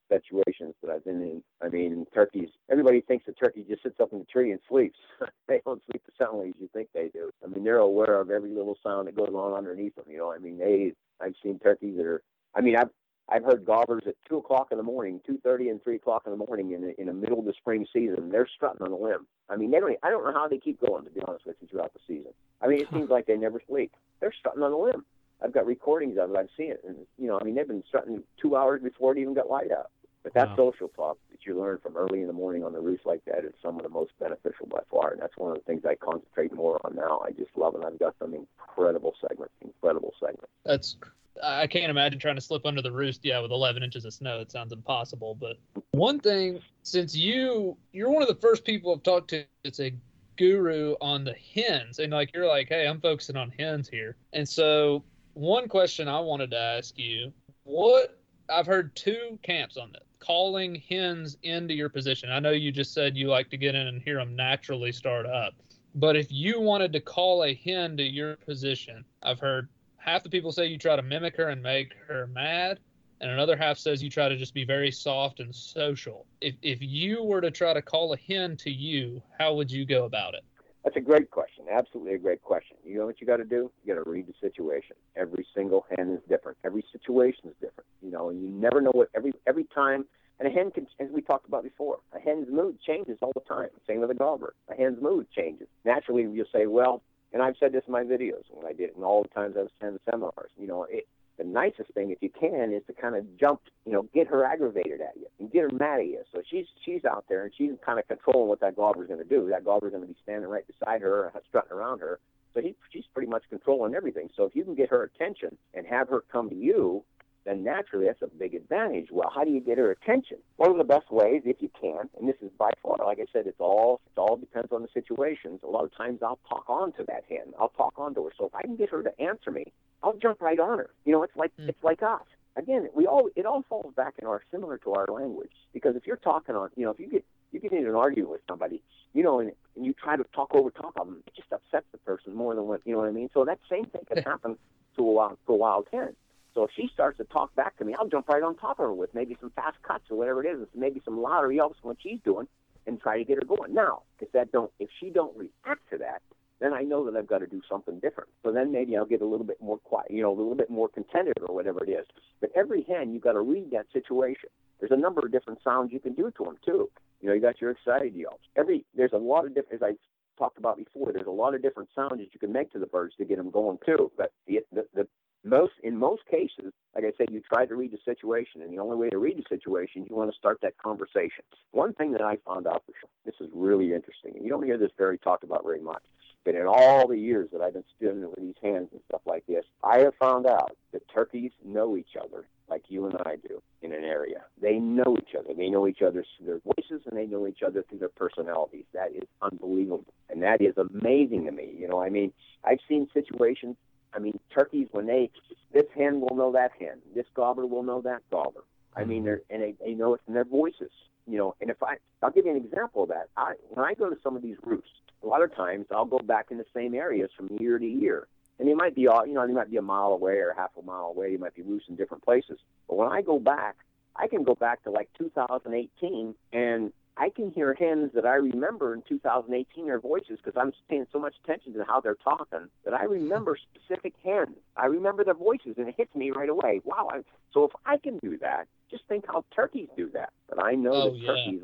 situations that I've been in. I mean, turkeys. Everybody thinks the turkey just sits up in the tree and sleeps. they don't sleep the soundly as you think they do. I mean, they're aware of every little sound that goes on underneath them. You know, I mean, they. I've seen turkeys that are. I mean, I've I've heard gobblers at two o'clock in the morning, two thirty and three o'clock in the morning in the, in the middle of the spring season. They're strutting on a limb. I mean, they don't. I don't know how they keep going. To be honest with you, throughout the season. I mean, it seems like they never sleep. They're strutting on a limb. I've got recordings of it. I've seen it, and you know, I mean, they've been strutting two hours before it even got light out. But that wow. social talk that you learn from early in the morning on the roof like that is some of the most beneficial by far, and that's one of the things I concentrate more on now. I just love it. I've got some incredible segments, incredible segments. That's I can't imagine trying to slip under the roost. Yeah, with 11 inches of snow, it sounds impossible. But one thing, since you you're one of the first people I've talked to that's a guru on the hens, and like you're like, hey, I'm focusing on hens here. And so one question I wanted to ask you, what I've heard two camps on this calling hens into your position. I know you just said you like to get in and hear them naturally start up. But if you wanted to call a hen to your position, I've heard half the people say you try to mimic her and make her mad, and another half says you try to just be very soft and social. If if you were to try to call a hen to you, how would you go about it? That's a great question. Absolutely a great question. You know what you got to do? You got to read the situation. Every single hen is different. Every situation is different. You know, and you never know what every every time. And a hen can, as we talked about before, a hen's mood changes all the time. Same with a gobbler. A hen's mood changes. Naturally, you'll say, well, and I've said this in my videos when I did it, and all the times I was attending seminars. You know, it, the nicest thing, if you can, is to kind of jump, you know, get her aggravated at you and get her mad at you. So she's she's out there and she's kind of controlling what that gobbler's going to do. That gobbler's going to be standing right beside her, strutting around her. So he, she's pretty much controlling everything. So if you can get her attention and have her come to you then naturally that's a big advantage. Well, how do you get her attention? One of the best ways, if you can, and this is by far, like I said, it's all it all depends on the situations. A lot of times I'll talk on to that hen. I'll talk on to her. So if I can get her to answer me, I'll jump right on her. You know, it's like mm. it's like us. Again, we all it all falls back in our similar to our language. Because if you're talking on, you know, if you get you get into an argument with somebody, you know, and, and you try to talk over top of them, it just upsets the person more than what you know what I mean. So that same thing can happen to a wild to a wild hen. So if she starts to talk back to me, I'll jump right on top of her with maybe some fast cuts or whatever it is, maybe some lottery yelps when she's doing, and try to get her going. Now, if that don't, if she don't react to that, then I know that I've got to do something different. So then maybe I'll get a little bit more quiet, you know, a little bit more contented or whatever it is. But every hen, you've got to read that situation. There's a number of different sounds you can do to them too. You know, you got your excited yelps. Every there's a lot of different, as I talked about before. There's a lot of different sounds that you can make to the birds to get them going too. But the the, the most in most cases, like I said, you try to read the situation, and the only way to read the situation, you want to start that conversation. One thing that I found out for sure, this is really interesting, and you don't hear this very talked about very much. But in all the years that I've been student with these hands and stuff like this, I have found out that turkeys know each other like you and I do in an area. They know each other. They know each other through their voices and they know each other through their personalities. That is unbelievable. And that is amazing to me. You know, I mean, I've seen situations I mean, turkeys when they this hen will know that hen, this gobbler will know that gobbler. I mean, mm-hmm. they're and they, they know it in their voices. You know, and if I I'll give you an example of that. I when I go to some of these roosts, a lot of times I'll go back in the same areas from year to year. And they might be all you know, they might be a mile away or half a mile away. You might be roosting different places. But when I go back, I can go back to like 2018 and I can hear hens that I remember in 2018 their voices because I'm paying so much attention to how they're talking that I remember specific hens. I remember their voices and it hits me right away. Wow! I, so if I can do that, just think how turkeys do that. But I know oh, that yeah. turkeys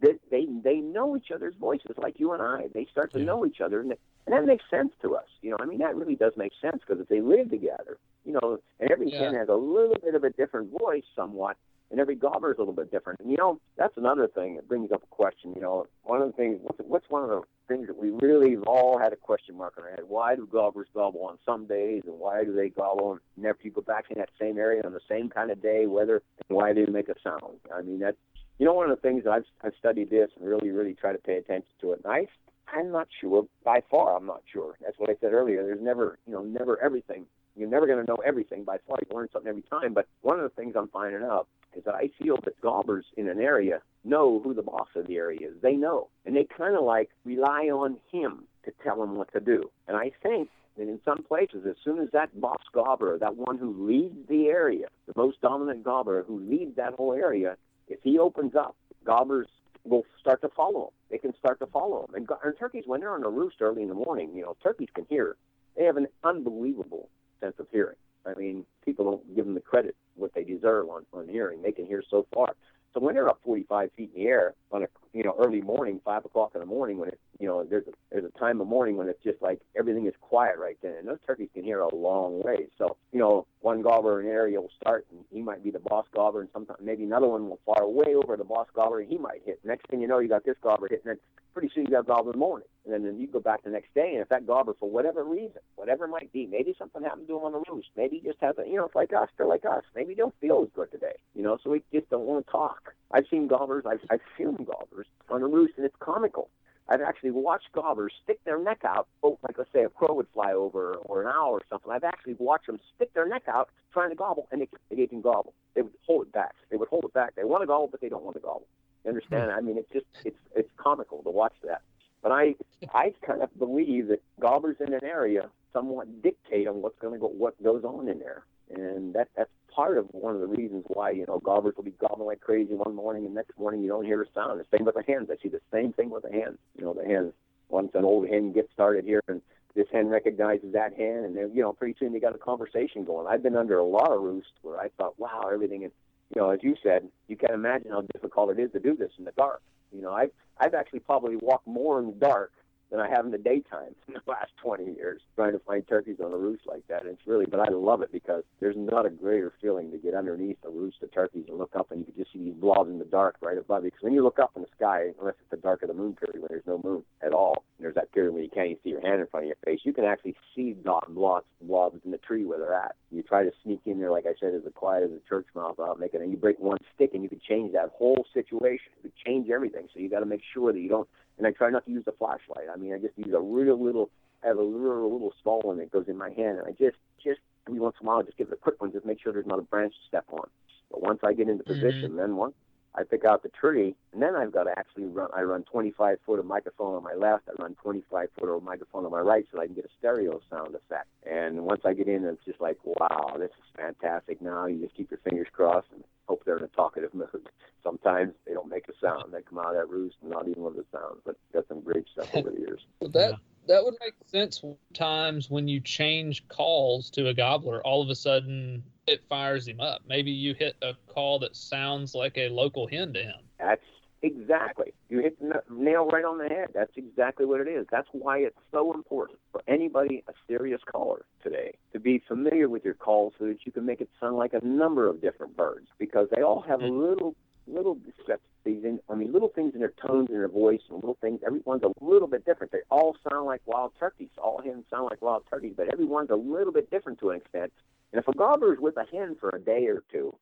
they, they they know each other's voices like you and I. They start to Yeah. know each other, and, and that makes sense to us. You know, I mean that really does make sense because if they live together, you know, and every Yeah. hen has a little bit of a different voice, somewhat and every gobbler is a little bit different. And you know, that's another thing that brings up a question. You know, one of the things, what's, what's one of the things that we really all had a question mark in our head? Why do gobblers gobble on some days, and why do they gobble and never you go back in that same area on the same kind of day, weather, and why do they make a sound? I mean, that you know, one of the things that I've I've studied this and really, really try to pay attention to it. And I, I'm not sure. By far, I'm not sure. That's what I said earlier. There's never, you know, never everything you're never going to know everything by far. You learn something every time. But one of the things I'm finding out is that I feel that gobbers in an area know who the boss of the area is. They know, and they kind of like rely on him to tell them what to do. And I think that in some places, as soon as that boss gobbler, that one who leads the area, the most dominant gobbler who leads that whole area, if he opens up, gobblers will start to follow him. They can start to follow him. And, and turkeys, when they're on a roost early in the morning, you know, turkeys can hear. They have an unbelievable sense of hearing. I mean, people don't give them the credit what they deserve on, on hearing. They can hear so far. So when they're up 45 feet in the air on a you know early morning, five o'clock in the morning, when it you know there's a there's a time of morning when it's just like everything is quiet right then, and those turkeys can hear a long way. So you know one gobbler in an area will start, and he might be the boss gobbler, and sometimes maybe another one will far way over the boss gobbler, and he might hit. Next thing you know, you got this gobbler hitting, and pretty soon you got gobbler in the morning, and then, then you go back the next day, and if that gobbler for whatever reason, whatever it might be, maybe something happened to him on the roost, maybe he just has a you know it's like us, they're like us, maybe don't feel as good today, you know, so we just don't want to talk. I've seen gobblers, I've I've filmed gobblers on a roost, and it's comical. I've actually watched gobblers stick their neck out. Oh, like let's say a crow would fly over or an owl or something. I've actually watched them stick their neck out trying to gobble, and they, they didn't gobble. They would hold it back. They would hold it back. They want to gobble, but they don't want to gobble. You understand? I mean, it's just it's it's comical to watch that. But I I kind of believe that gobblers in an area somewhat dictate on what's going to go what goes on in there, and that that's part of one of the reasons why you know gobblers will be gobbling like crazy one morning, and next morning you don't hear a sound. The same with the hens. I see the same thing with the hens. You know, the hens. Once an old hen gets started here, and this hen recognizes that hen, and then you know pretty soon they got a conversation going. I've been under a lot of roosts where I thought, wow, everything is. You know, as you said, you can imagine how difficult it is to do this in the dark. You know, I've I've actually probably walked more in the dark than I have in the daytime in the last 20 years trying to find turkeys on a roost like that. It's really, but I love it because there's not a greater feeling to get underneath a roost of turkeys and look up and you can just see these blobs in the dark right above you. Because when you look up in the sky, unless it's the dark of the moon period when there's no moon at all, and there's that period when you can't even see your hand in front of your face, you can actually see dot blobs, blobs in the tree where they're at. You try to sneak in there, like I said, as quiet as a church mouse uh, out, making, and you break one stick and you could change that whole situation. You could change everything. So you got to make sure that you don't and I try not to use a flashlight. I mean, I just use a real little, I have a little, little small one that goes in my hand, and I just, just every once in a while, I just give it a quick one, just make sure there's not a branch to step on. But once I get into position, mm-hmm. then once I pick out the tree, and then I've got to actually run. I run 25 foot of microphone on my left. I run 25 foot of microphone on my right, so I can get a stereo sound effect. And once I get in, it's just like, wow, this is fantastic. Now you just keep your fingers crossed and hope they're in a talkative mood. Sometimes they don't make a sound. They come out of that roost and not even with a sound. But got some great stuff over the years. Well, that that would make sense. Times when you change calls to a gobbler, all of a sudden it fires him up. Maybe you hit a call that sounds like a local hen to him. That's exactly. You hit the nail right on the head. That's exactly what it is. That's why it's so important for anybody, a serious caller today, to be familiar with your calls so that you can make it sound like a number of different birds because they all have mm-hmm. little little discrepancies in I mean little things in their tones and their voice and little things everyone's a little bit different. They all sound like wild turkeys. All hens sound like wild turkeys, but everyone's a little bit different to an extent. And if a gobbler's with a hen for a day or two,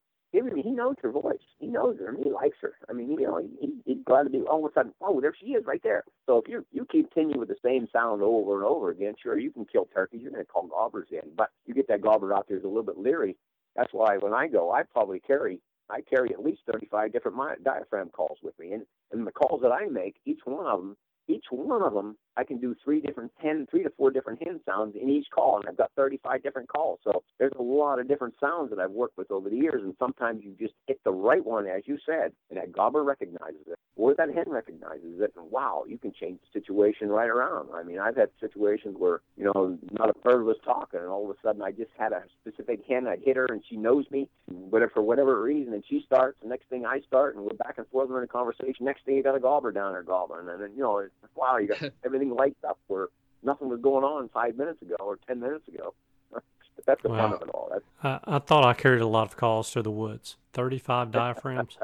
he knows her voice. He knows her. and He likes her. I mean, you know, he, he's glad to be. All of a sudden, oh, there she is, right there. So if you you continue with the same sound over and over again, sure, you can kill turkeys. You're going to call gobblers in, but you get that gobbler out there who's a little bit leery. That's why when I go, I probably carry I carry at least 35 different diaphragm calls with me, and and the calls that I make, each one of them each one of them, I can do three different, ten, three to four different hen sounds in each call, and I've got 35 different calls. So there's a lot of different sounds that I've worked with over the years, and sometimes you just hit the right one, as you said, and that gobbler recognizes it, or that hen recognizes it, and wow, you can change the situation right around. I mean, I've had situations where, you know, not a bird was talking, and all of a sudden I just had a specific hen, I'd hit her, and she knows me, but for whatever reason, and she starts, the next thing I start, and we're back and forth in a conversation. Next thing you got a gobbler down there gobbling, and then, you know, wow, you got everything lights up where nothing was going on five minutes ago or ten minutes ago. that's the wow. fun of it all. That's, I, I thought I carried a lot of calls to the woods. Thirty-five diaphragms.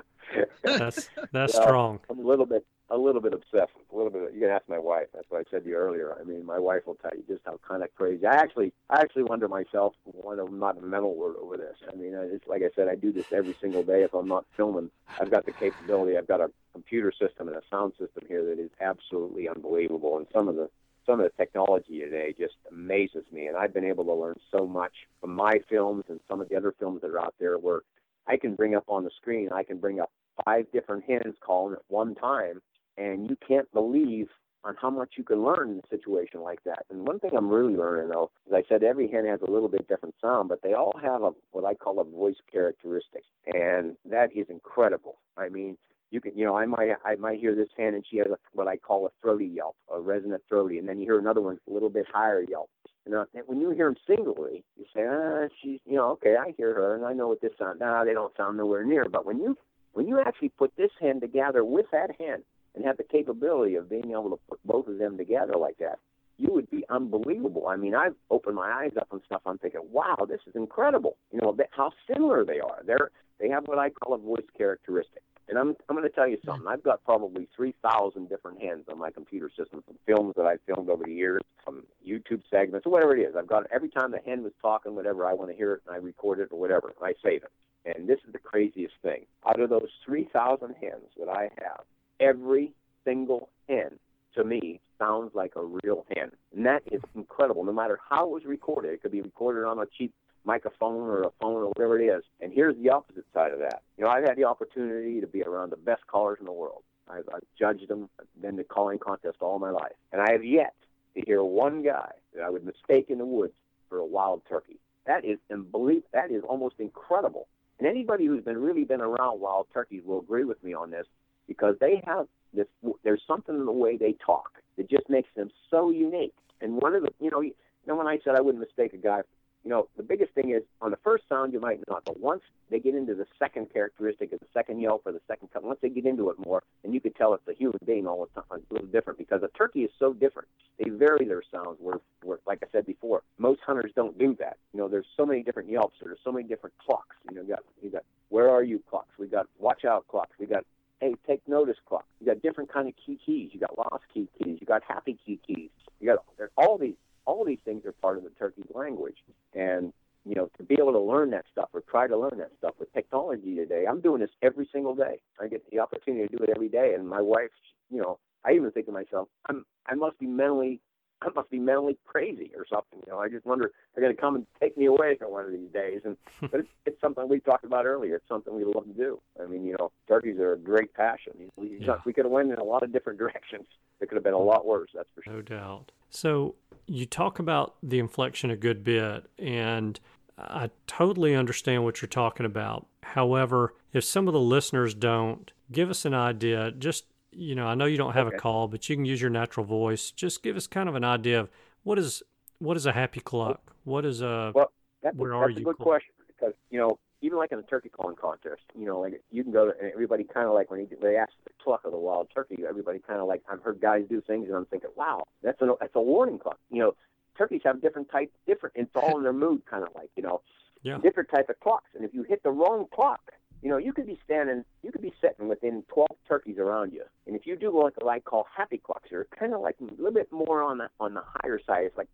that's that's well, strong. A little bit a little bit obsessed. A little bit. You can ask my wife. That's what I said to you earlier. I mean, my wife will tell you just how kind of crazy. I actually, I actually wonder myself why I'm not a mental word over this. I mean, it's like I said, I do this every single day. If I'm not filming, I've got the capability. I've got a computer system and a sound system here that is absolutely unbelievable. And some of the some of the technology today just amazes me, and I've been able to learn so much from my films and some of the other films that are out there where I can bring up on the screen, I can bring up five different hens calling at one time, and you can't believe on how much you can learn in a situation like that. And one thing I'm really learning though, as I said, every hen has a little bit different sound, but they all have a what I call a voice characteristic, and that is incredible. I mean, you can, you know, I might, I might hear this hen and she has a, what I call a throaty yelp, a resonant throaty, and then you hear another one a little bit higher yelp. And uh, when you hear them singly, you say, ah, she's, you know, okay, I hear her, and I know what this sound. Nah, they don't sound nowhere near. But when you, when you actually put this hen together with that hen, and have the capability of being able to put both of them together like that, you would be unbelievable. I mean, I've opened my eyes up and stuff. I'm thinking, wow, this is incredible. You know, how similar they are. They're they have what I call a voice characteristic. And I'm I'm going to tell you something. I've got probably 3,000 different hens on my computer system from films that I've filmed over the years, from YouTube segments or whatever it is. I've got every time the hen was talking, whatever I want to hear it, and I record it or whatever, I save it. And this is the craziest thing. Out of those 3,000 hens that I have, every single hen to me sounds like a real hen. And that is incredible. No matter how it was recorded, it could be recorded on a cheap microphone or a phone or whatever it is. And here's the opposite side of that. You know, I've had the opportunity to be around the best callers in the world. I've, I've judged them, I've been to calling contests all my life. And I have yet to hear one guy that I would mistake in the woods for a wild turkey. That is unbelievable. That is almost incredible. And anybody who's been really been around wild turkeys will agree with me on this because they have this. There's something in the way they talk that just makes them so unique. And one of the, you know, you know, when I said I wouldn't mistake a guy you know, the biggest thing is on the first sound you might not, but once they get into the second characteristic of the second yelp or the second cut, once they get into it more, then you could tell it's a human being all the time, a little different because a turkey is so different. They vary their sounds. Where, where, like I said before, most hunters don't do that. You know, there's so many different yelps. There's so many different clucks. You know, you got you got where are you clucks. We got watch out clucks. We got hey take notice clock. You got different kind of kikis. You got lost key keys. You got happy kikis. You got all these all these things are part of the turkey's language. And, you know, to be able to learn that stuff or try to learn that stuff with technology today, I'm doing this every single day. I get the opportunity to do it every day. And my wife, you know, I even think to myself, I'm, I must be mentally, I must be mentally crazy or something. You know, I just wonder they're going to come and take me away for one of these days. And but it's, it's something we talked about earlier. It's something we love to do. I mean, you know, turkeys are a great passion. We, yeah. we could have went in a lot of different directions. It could have been a lot worse. That's for sure. No doubt. So you talk about the inflection a good bit, and I totally understand what you're talking about. However, if some of the listeners don't, give us an idea. Just, you know, I know you don't have okay. a call, but you can use your natural voice. Just give us kind of an idea of what is what is a happy cluck? What is a well, that's, where a, are that's you? a good question because you know even like in a turkey calling contest, you know, like you can go to, and everybody kind of like when they ask the cluck of the wild turkey, everybody kind of like I've heard guys do things, and I'm thinking, wow, that's a that's a warning cluck. You know, turkeys have different types, different. It's all in their mood, kind of like you know, yeah. different type of clucks. And if you hit the wrong cluck, you know, you could be standing, you could be sitting within 12 turkeys around you, and if you do what I call happy clucks, they're kind of like a little bit more on the on the higher side. It's like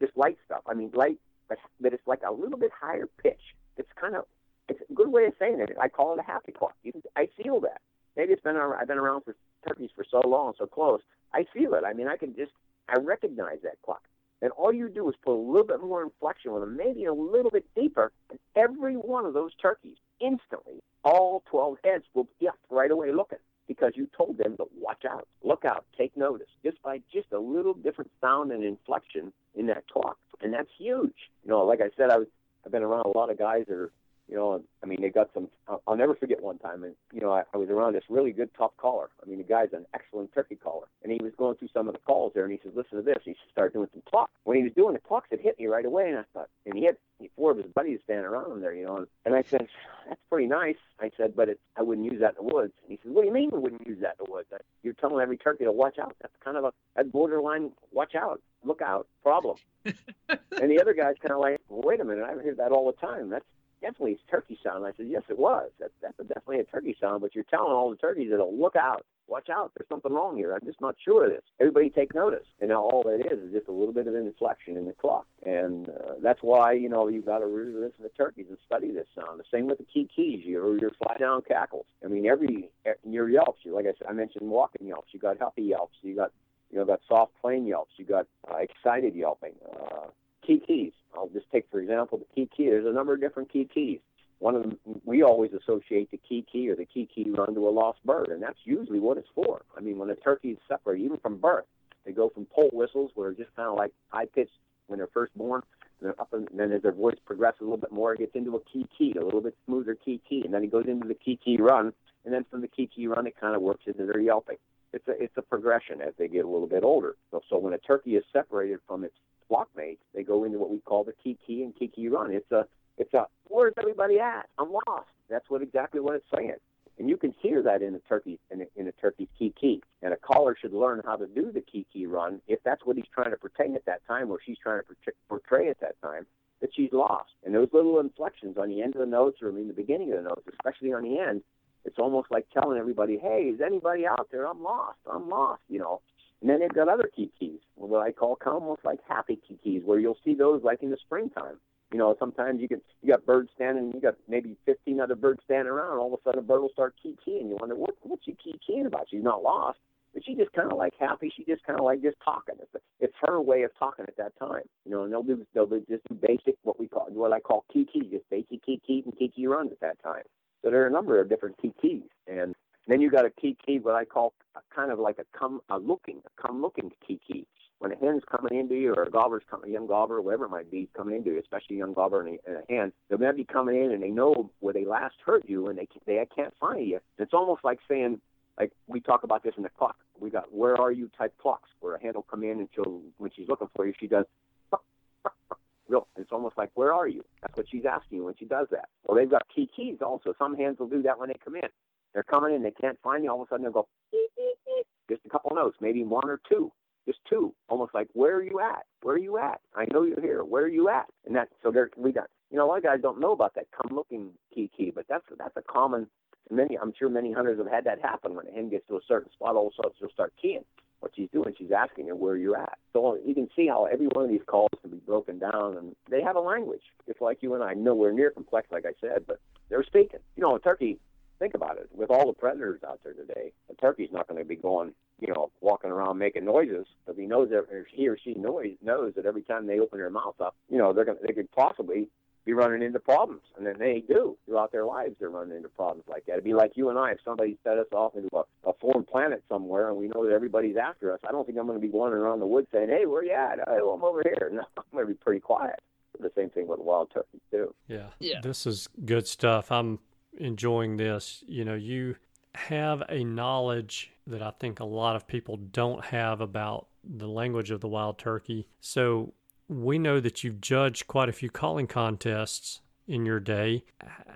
just light stuff. I mean, light but but it's like a little bit higher pitch. It's kind of it's a good way of saying it. I call it a happy cluck. I feel that. Maybe it's been I've been around for turkeys for so long, so close. I feel it. I mean, I can just I recognize that cluck. And all you do is put a little bit more inflection with them, maybe a little bit deeper, and every one of those turkeys instantly, all 12 heads will be up right away looking because you told them to watch out, look out, take notice, just by just a little different sound and inflection in that talk, and that's huge. You know, like I said, I was I've been around a lot of guys that are you know, I mean, they got some. I'll never forget one time, and you know, I, I was around this really good top caller. I mean, the guy's an excellent turkey caller, and he was going through some of the calls there, and he said, "Listen to this." He started doing some talk. When he was doing the talks, it hit me right away, and I thought, and he had four of his buddies standing around him there, you know, and, and I said, "That's pretty nice." I said, "But it's, I wouldn't use that in the woods." And he said, "What do you mean we wouldn't use that in the woods? You're telling every turkey to watch out. That's kind of a that borderline watch out, look out problem." and the other guy's kind of like, well, "Wait a minute, I hear that all the time. That's definitely it's turkey sound. I said, yes, it was. That, that's a, definitely a turkey sound, but you're telling all the turkeys that'll look out, watch out, there's something wrong here. I'm just not sure of this. Everybody take notice. And now all that is is just a little bit of an inflection in the cluck. And uh, that's why, you know, you've got to really listen to turkeys and study this sound. The same with the kikis, your, your fly down cackles. I mean, every, your yelps, like I said, I mentioned walking yelps. You got healthy yelps. You got you know, got soft plain yelps. You got uh, excited yelping. Uh, key I'll just take for example the kiki. There's a number of different kikis. One of them we always associate the kiki or the kiki run to a lost bird, and that's usually what it's for. I mean, when a turkey is separated, even from birth, they go from poult whistles, where it's just kind of like high pitched when they're first born, and then up and, and then as their voice progresses a little bit more, it gets into a kiki, a little bit smoother kiki, and then it goes into the kiki run, and then from the kiki run, it kind of works into their yelping. It's a it's a progression as they get a little bit older. So, so when a turkey is separated from its flock mates, they go into what we call the kiki and kiki run. It's a it's a where's everybody at? I'm lost. That's what exactly what it's saying. And you can hear that in a turkey in a, in a turkey's kiki. And a caller should learn how to do the kiki run if that's what he's trying to portray at that time, or she's trying to portray at that time that she's lost. And those little inflections on the end of the notes, or in the beginning of the notes, especially on the end, it's almost like telling everybody, "Hey, is anybody out there? I'm lost. I'm lost." You know. And then they've got other kikis, what I call almost like happy kikis, where you'll see those like in the springtime. You know, sometimes you can you got birds standing, you got maybe 15 other birds standing around. All of a sudden, a bird will start kikiing. You wonder what what's she kikiing about? She's not lost, but she just kind of like happy. She just kind of like just talking. It's it's her way of talking at that time. You know, and they'll do they'll do just do basic what we call what I call kiki, just basic kiki and kiki runs at that time. So there are a number of different kikis, and then you got a kiki, what I call kind of like a come a looking, a come looking kiki when a hen's coming into you or a gobbler's coming, a young gobbler, whatever it might be, coming into you, especially a young gobbler and a, and a hen, they might be coming in and they know where they last heard you and they they can't find you. It's almost like saying, like we talk about this in the clock. We got where are you type clucks where a hen will come in and she'll when she's looking for you, she does. Real, it's almost like where are you? That's what she's asking you when she does that. Well, they've got kikis also. Some hens will do that when they come in. They're coming in, they can't find you. All of a sudden they'll go just a couple notes, maybe one or two just two, almost like, where are you at? Where are you at? I know you're here. Where are you at? And that, so there, we got, you know, a lot of guys don't know about that come looking kiki, but that's, that's a common, many, I'm sure many hunters have had that happen when a hen gets to a certain spot, all of a sudden she'll start keying. What she's doing, she's asking her where you're at. So you can see how every one of these calls can be broken down, and they have a language, just like you and I. Nowhere near complex, like I said, but they're speaking. You know, a turkey think about it. With all the predators out there today, a turkey's not going to be going, you know, walking around making noises because he knows that or he or she knows knows that every time they open their mouth up, you know, they're going to they could possibly be running into problems, and then they do throughout their lives. They're running into problems like that. It'd be like you and I if somebody set us off into a, a foreign planet somewhere, and we know that everybody's after us. I don't think I'm going to be wandering around the woods saying, "Hey, where you at? Oh, I'm over here." No, I'm going to be pretty quiet. The same thing with wild turkeys too. Yeah, yeah. This is good stuff. I'm enjoying this. You know, you have a knowledge that I think a lot of people don't have about the language of the wild turkey. So we know that you've judged quite a few calling contests in your day.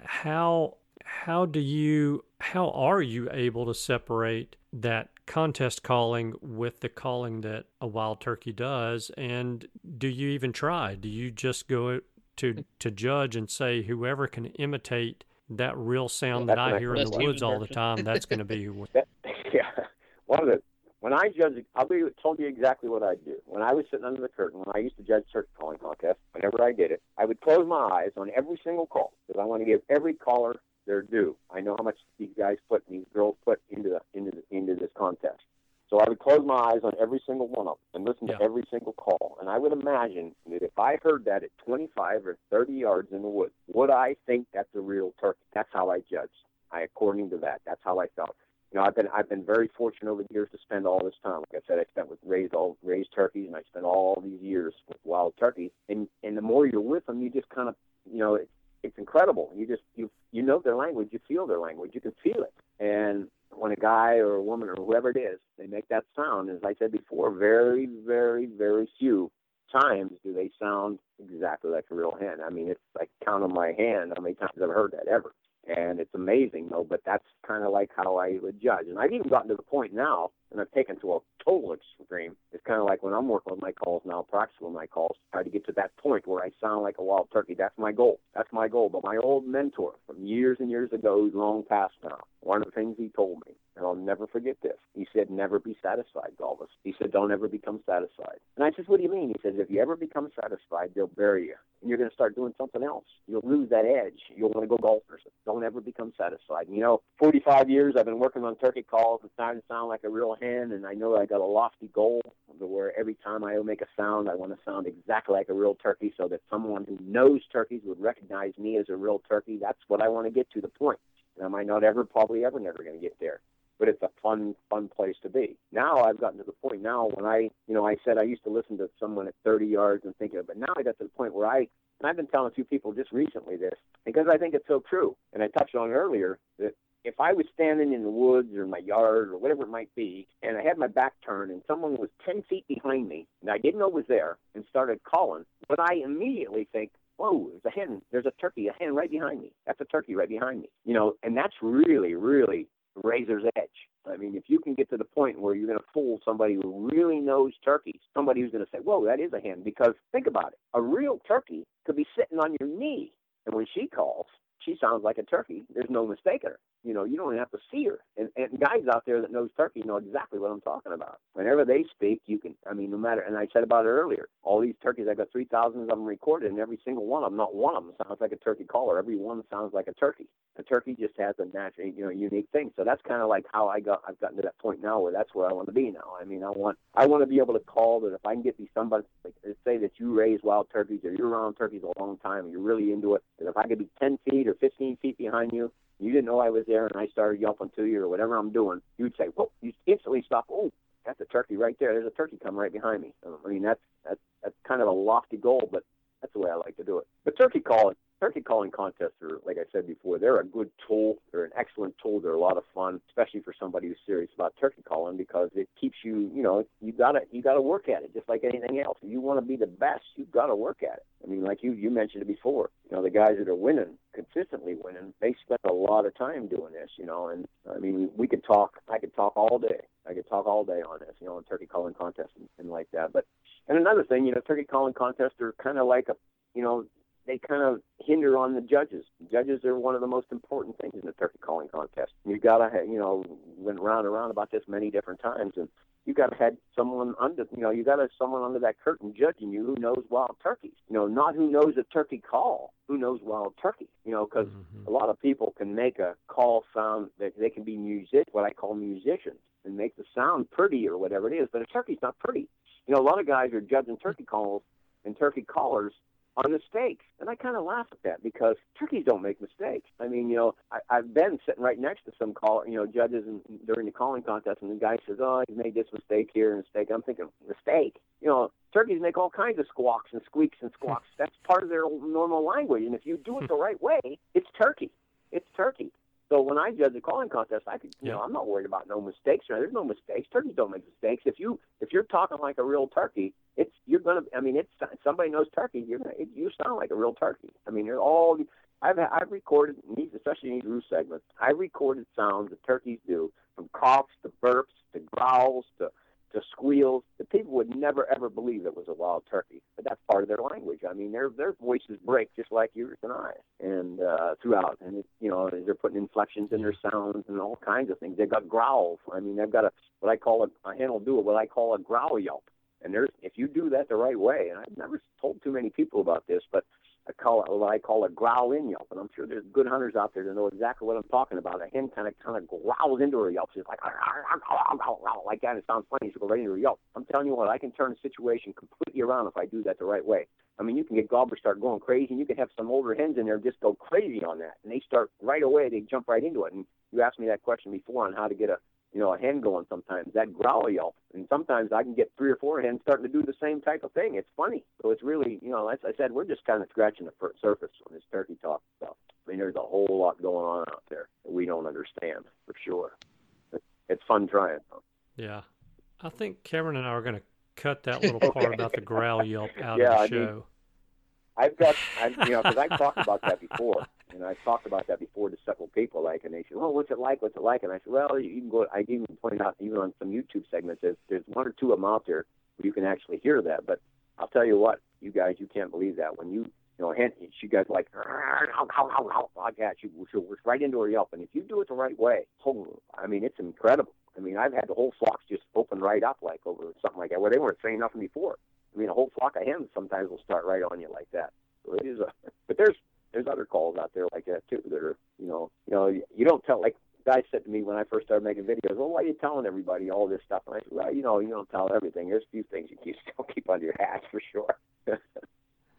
How how do you how are you able to separate that contest calling with the calling that a wild turkey does and do you even try do you just go to to judge and say whoever can imitate that real sound that I hear in the woods all the time, that's going to be. that, yeah, one of the when I judge, I'll be told you exactly what I do. When I was sitting under the curtain, when I used to judge turkey calling contests, whenever I did it, I would close my eyes on every single call because I want to give every caller their due. I know how much these guys put, these girls put into the, into the, into this contest. So I would close my eyes on every single one of them and listen yeah. to every single call. And I would imagine that if I heard that at 25 or 30 yards in the woods, would I think that's a real turkey? That's how I judge. I, according to that, that's how I felt. You know, I've been I've been very fortunate over the years to spend all this time. Like I said, I spent with raised all raised turkeys, and I spent all these years with wild turkeys. And and the more you're with them, you just kind of you know it, it's incredible. You just you you know their language, you feel their language, you can feel it. And when a guy or a woman or whoever it is, they make that sound, as I said before, very, very, very few times do they sound exactly like a real hen. I mean, it's like count on my hand how many times I've heard that ever. And it's amazing though, but that's kind of like how I would judge. And I've even gotten to the point now, and I've taken to a total extreme. It's kind of like when I'm working with my calls now, practicing my calls, try to get to that point where I sound like a wild turkey. That's my goal. That's my goal. But my old mentor from years and years ago, who's long past now, one of the things he told me, and I'll never forget this. He said, "Never be satisfied, Gulvis." He said, "Don't ever become satisfied." And I said, "What do you mean?" He says, "If you ever become satisfied, they'll bury you and you're going to start doing something else. You'll lose that edge. You'll want to go golfers. Don't ever become satisfied. You know, 45 years I've been working on turkey calls and starting to sound like a real hen, and I know I got a lofty goal where every time I make a sound, I want to sound exactly like a real turkey, so that someone who knows turkeys would recognize me as a real turkey. That's what I want to get to the point. And I might not ever, probably ever, never going to get there but it's a fun, fun place to be. Now I've gotten to the point now when I, you know, I said I used to listen to someone at 30 yards and thinking, but now I got to the point where I, and I've been telling a few people just recently this because I think it's so true. And I touched on earlier that if I was standing in the woods or my yard or whatever it might be, and I had my back turned and someone was 10 feet behind me and I didn't know was there and started calling, but I immediately think, whoa, there's a hen, there's a turkey, a hen right behind me. That's a turkey right behind me. You know, and that's really, really razor's edge. I mean, if you can get to the point where you're going to fool somebody who really knows turkeys, somebody who's going to say, whoa, that is a hen, because think about it. A real turkey could be sitting on your knee, and when she calls, she sounds like a turkey. There's no mistaking her. You know, you don't even have to see her. And, and guys out there that knows turkey know exactly what I'm talking about. Whenever they speak, you can, I mean, no matter, and I said about it earlier, all these turkeys, I got 3,000 of them recorded, and every single one of them, not one of them sounds like a turkey caller. Every one sounds like a turkey. A turkey just has a natural, you know, unique thing. So that's kind of like how I got, I've gotten to that point now where that's where I want to be now. I mean, I want, I want to be able to call that if I can get these somebody, like, say that you raise wild turkeys or you're around turkeys a long time and you're really into it, that if I could be 10 feet or 15 feet behind you, you didn't know I was there and I started yelping to you or whatever I'm doing, you'd say, whoa, you instantly stop. Oh, that's a turkey right there. There's a turkey coming right behind me. Um, I mean, that's, that's, that's kind of a lofty goal, but that's the way I like to do it. But turkey calling, turkey calling contests are, like I said before, they're a good tool. They're an excellent tool. They're a lot of fun, especially for somebody who's serious about turkey calling because it keeps you, you know, you gotta you gotta work at it just like anything else. If you want to be the best, you've got to work at it. I mean, like you you mentioned it before. You know, the guys that are winning consistently winning, they spend a lot of time doing this. You know, and I mean, we could talk. I could talk all day. I could talk all day on this. You know, on turkey calling contests and, and like that. But and another thing, you know, turkey calling contests are kind of like a, you know, they kind of hinder on the judges. Judges are one of the most important things in the turkey calling contest. You gotta, have, you know, went round and round about this many different times, and you gotta have someone under, you know, you gotta have someone under that curtain judging you who knows wild turkeys. You know, not who knows a turkey call, who knows wild turkey. You know, because Mhm. a lot of people can make a call sound that they can be music, what I call musicians, and make the sound pretty or whatever it is. But a turkey's not pretty. You know, a lot of guys are judging turkey calls and turkey callers on mistakes. And I kind of laugh at that because turkeys don't make mistakes. I mean, you know, I, I've been sitting right next to some call, you know, judges and, during the calling contest, and the guy says, "Oh, you made this mistake here and mistake." I'm thinking, mistake. You know, turkeys make all kinds of squawks and squeaks and squawks. That's part of their normal language. And if you do it the right way, it's turkey. It's turkey. So when I judge the calling contest, I could, you know, I'm not worried about no mistakes. There's no mistakes. Turkeys don't make mistakes. If you if you're talking like a real turkey, it's you're gonna. I mean, it's somebody knows turkey. You're gonna. It, you sound like a real turkey. I mean, they're all. I've I've recorded these, especially in these roost segments. I recorded sounds that turkeys do, from coughs to burps to growls to to squeals that people would never ever believe it was a wild turkey. But that's part of their language. I mean, their their voices break just like yours and I, and uh, throughout, and it, you know, they're putting inflections in their sounds and all kinds of things. They've got growls. I mean, they've got a what I call a, a hen will do it what I call a growl yelp. And there's if you do that the right way, and I've never told too many people about this, but I call it what I call a growl in yelp, and I'm sure there's good hunters out there that know exactly what I'm talking about. A hen kind of kind of growls into her yelp. She's like like that. And It sounds funny. She'll go right into her yelp. I'm telling you what, I can turn a situation completely around if I do that the right way. I mean, you can get gobblers start going crazy, and you can have some older hens in there just go crazy on that, and they start right away. They jump right into it. And you asked me that question before on how to get a you know, a hen going sometimes, that growl yelp. And sometimes I can get three or four hens starting to do the same type of thing. It's funny. So it's really, you know, as I said, we're just kind of scratching the surface on this turkey talk stuff. I mean, there's a whole lot going on out there that we don't understand for sure. It's fun trying. though. Yeah. I think Cameron and I are going to cut that little part about the growl yelp out Yeah, of the show. I've got, I, you know, because I've talked about that before, and I've talked about that before to several people. Like, and they said, "Well, what's it like? What's it like?" And I said, "Well, you can go." I even pointed out even on some YouTube segments, there's, there's one or two of them out there where you can actually hear that. But I'll tell you what, you guys, you can't believe that when you, you know, hen, she goes like, like that. She, she was right into her yelp, and if you do it the right way, oh, I mean, it's incredible. I mean, I've had the whole flocks just open right up like over something like that, where they weren't saying nothing before. I mean, a whole flock of hens sometimes will start right on you like that. So it is a, but there's there's other calls out there like that too that are you know you know you don't tell like guy said to me when I first started making videos, well, why are you telling everybody all this stuff? And I said, well, you know, you don't tell everything. There's a few things you keep, still keep under your hat for sure.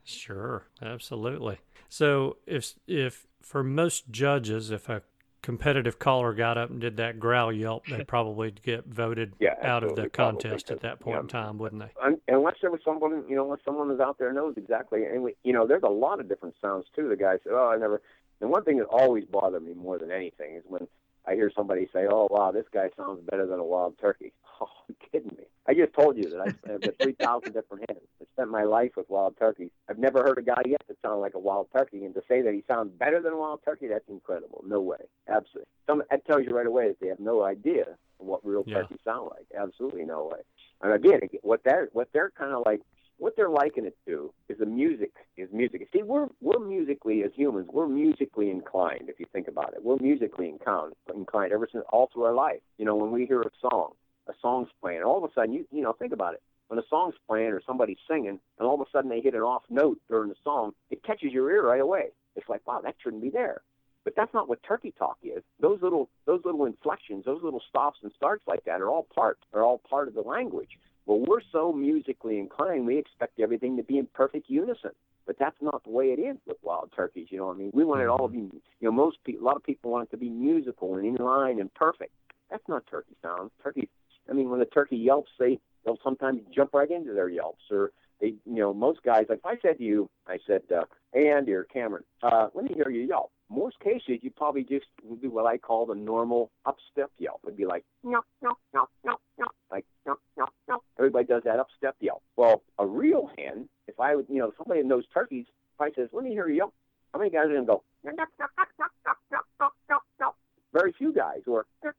sure, absolutely. So if if for most judges, if a competitive caller got up and did that growl yelp, they'd probably get voted yeah, out of the contest at that point yeah, in time, wouldn't they? Unless there was someone, you know, unless someone was out there knows exactly. And we, you know, there's a lot of different sounds too. The guy said, "Oh, I never." And one thing that always bothered me more than anything is when I hear somebody say, "Oh, wow, this guy sounds better than a wild turkey." Oh, you kidding me? I just told you that I have three thousand different hens. I spent my life with wild turkeys. I've never heard a guy yet that sounded like a wild turkey, and to say that he sounds better than a wild turkey, that's incredible. No way, absolutely. Some that tells you right away that they have no idea what real Yeah. turkeys sound like. Absolutely no way. And again, what they're what they're kind of like what they're liking it to is the music is music. See, we're we're musically as humans, we're musically inclined. If you think about it, we're musically inclined, inclined ever since all through our life. You know, when we hear a song, a song's playing, all of a sudden, you you know, think about it. When a song's playing or somebody's singing, and all of a sudden they hit an off note during the song, it catches your ear right away. It's like, wow, that shouldn't be there. But that's not what turkey talk is. Those little those little inflections, those little stops and starts like that are all part are all part of the language. Well, we're so musically inclined, we expect everything to be in perfect unison. But that's not the way it is with wild turkeys. You know what I mean? We want it all to be, you know, most people, a lot of people want it to be musical and in line and perfect. That's not turkey sound. Turkey, I mean, when the turkey yelps, they they'll sometimes jump right into their yelps, or they, you know, most guys. Like if I said to you, I said, uh, "Hey Andy or Cameron, uh, let me hear you yelp." Most cases, you probably just do what I call the normal upstep yelp. It'd be like, no, no, no, no, no, like, no, no, no. Everybody does that upstep yelp. Well, a real hen, if I would, you know, somebody that knows turkeys, if I says, let me hear you yelp, how many guys are going to go, no, no, no, no, no, no, no, no? Very few guys, or, or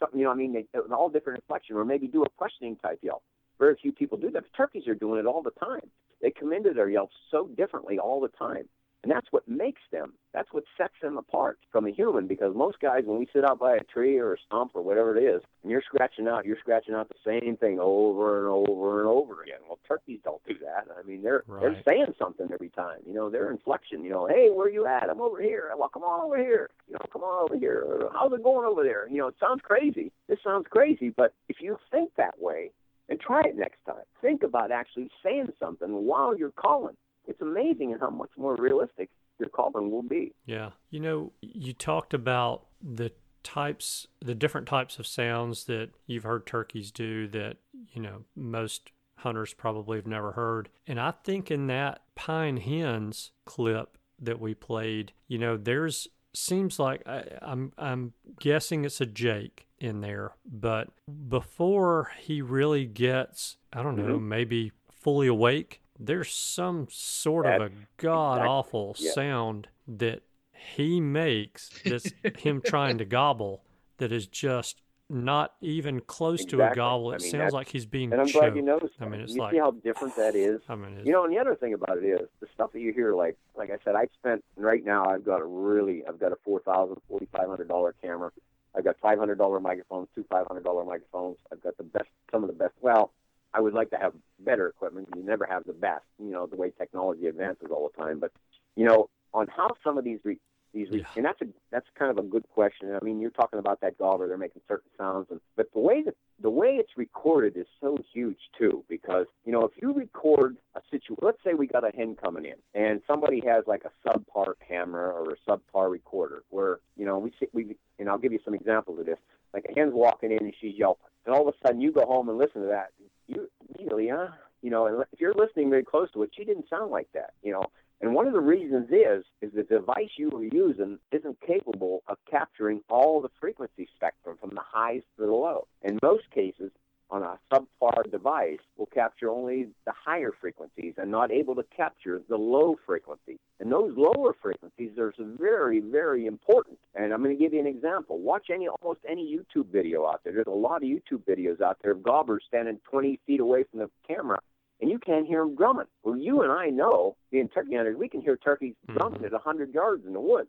something, you know, I mean, they, all different inflection, or maybe do a questioning type yelp. Very few people do that. But turkeys are doing it all the time. They come into their yelps so differently all the time. And that's what makes them, that's what sets them apart from a human because most guys, when we sit out by a tree or a stump or whatever it is, and you're scratching out, you're scratching out the same thing over and over and over again. Well, turkeys don't do that. I mean, they're they're saying something every time. You know, their inflection. You know, hey, where you at? I'm over here. Well, come on over here. You know, come on over here. Or, How's it going over there? You know, it sounds crazy. This sounds crazy, but if you think that way, and try it next time. Think about actually saying something while you're calling. It's amazing how much more realistic your calling will be. Yeah. You know, you talked about the types, the different types of sounds that you've heard turkeys do that, you know, most hunters probably have never heard. And I think in that pine hens clip that we played, you know, there's seems like I, I'm I'm guessing it's a Jake in there, but before he really gets, I don't know, mm-hmm. maybe fully awake, there's some sort of a god awful yeah. sound that he makes that's him trying to gobble that is just not even close to a Exactly. gobble. I It mean, sounds like he's being And I'm choked. glad you noticed. I mean, it's you like see how different that is. I mean, You know, and the other thing about it is the stuff that you hear, like like I said, I spent right now. I've got a really, I've got a four thousand, forty five hundred dollar camera. I've got five hundred dollar microphones, two five hundred dollar microphones. I've got the best, some of the best. Well, I would like to have better equipment. You never have the best, you know, the way technology advances all the time. But you know, on how some of these re- these re- Yeah. and that's a that's kind of a good question. I mean, you're talking about that gobbler; they're making certain sounds, and but the way that the way it's recorded is so huge too, because you know if you record a situation, let's say we got a hen coming in, and somebody has like a subpar camera or a subpar recorder, where you know we see, we and I'll give you some examples of this. Like a hen's walking in and she's yelping, and all of a sudden you go home and listen to that. You really, huh? You know, and if you're listening very close to it, she didn't sound like that. You know, and one of the reasons is is the device you were using isn't capable of capturing all the frequency spectrum from the highs to the low. In most cases, on a subpar device will capture only the higher frequencies and not able to capture the low frequency. And those lower frequencies are very, very important. And I'm going to give you an example. Watch any almost any YouTube video out there. There's a lot of YouTube videos out there of gobblers standing 20 feet away from the camera and you can't hear them drumming. Well, you and I know, being turkey hunters, we can hear turkeys mm-hmm. drumming at 100 yards in the woods.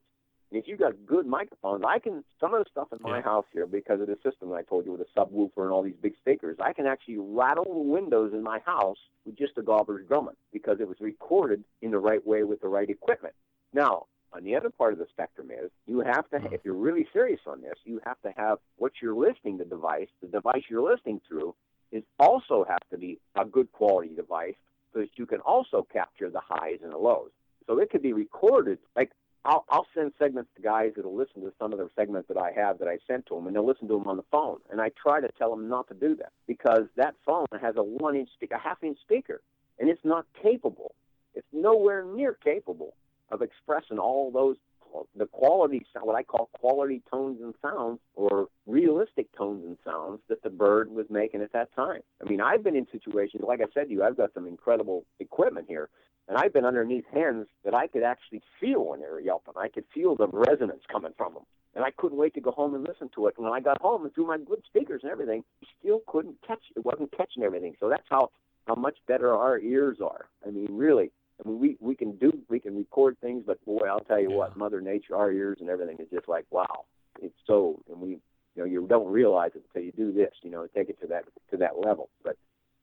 And if you've got good microphones, I can some of the stuff in my Yeah. house here because of the system I told you with the subwoofer and all these big speakers, I can actually rattle the windows in my house with just a gobbler's drumming because it was recorded in the right way with the right equipment. Now, on the other part of the spectrum is you have to, if you're really serious on this, you have to have what you're listening the device, the device you're listening through, is also have to be a good quality device so that you can also capture the highs and the lows. So it could be recorded. Like I'll, I'll send segments to guys that'll listen to some of the segments that I have that I sent to them, and they'll listen to them on the phone. And I try to tell them not to do that because that phone has a one-inch, speak- a half-inch speaker, and it's not capable. It's nowhere near capable of expressing all those the quality sound what I call quality tones and sounds or realistic tones and sounds that the bird was making at that time. I mean, I've been in situations like I said to you, I've got some incredible equipment here, and I've been underneath hens that I could actually feel when they were yelping. I could feel the resonance coming from them. And I couldn't wait to go home and listen to it. And when I got home and through my good speakers and everything, still couldn't catch it. wasn't catching everything. So that's how how much better our ears are. I mean, really. I mean, we we can do we can record things, but boy, I'll tell you what, Mother Nature, our ears and everything is just like wow. It's so, and we, you know, you don't realize it until you do this. You know, take it to that to that level. But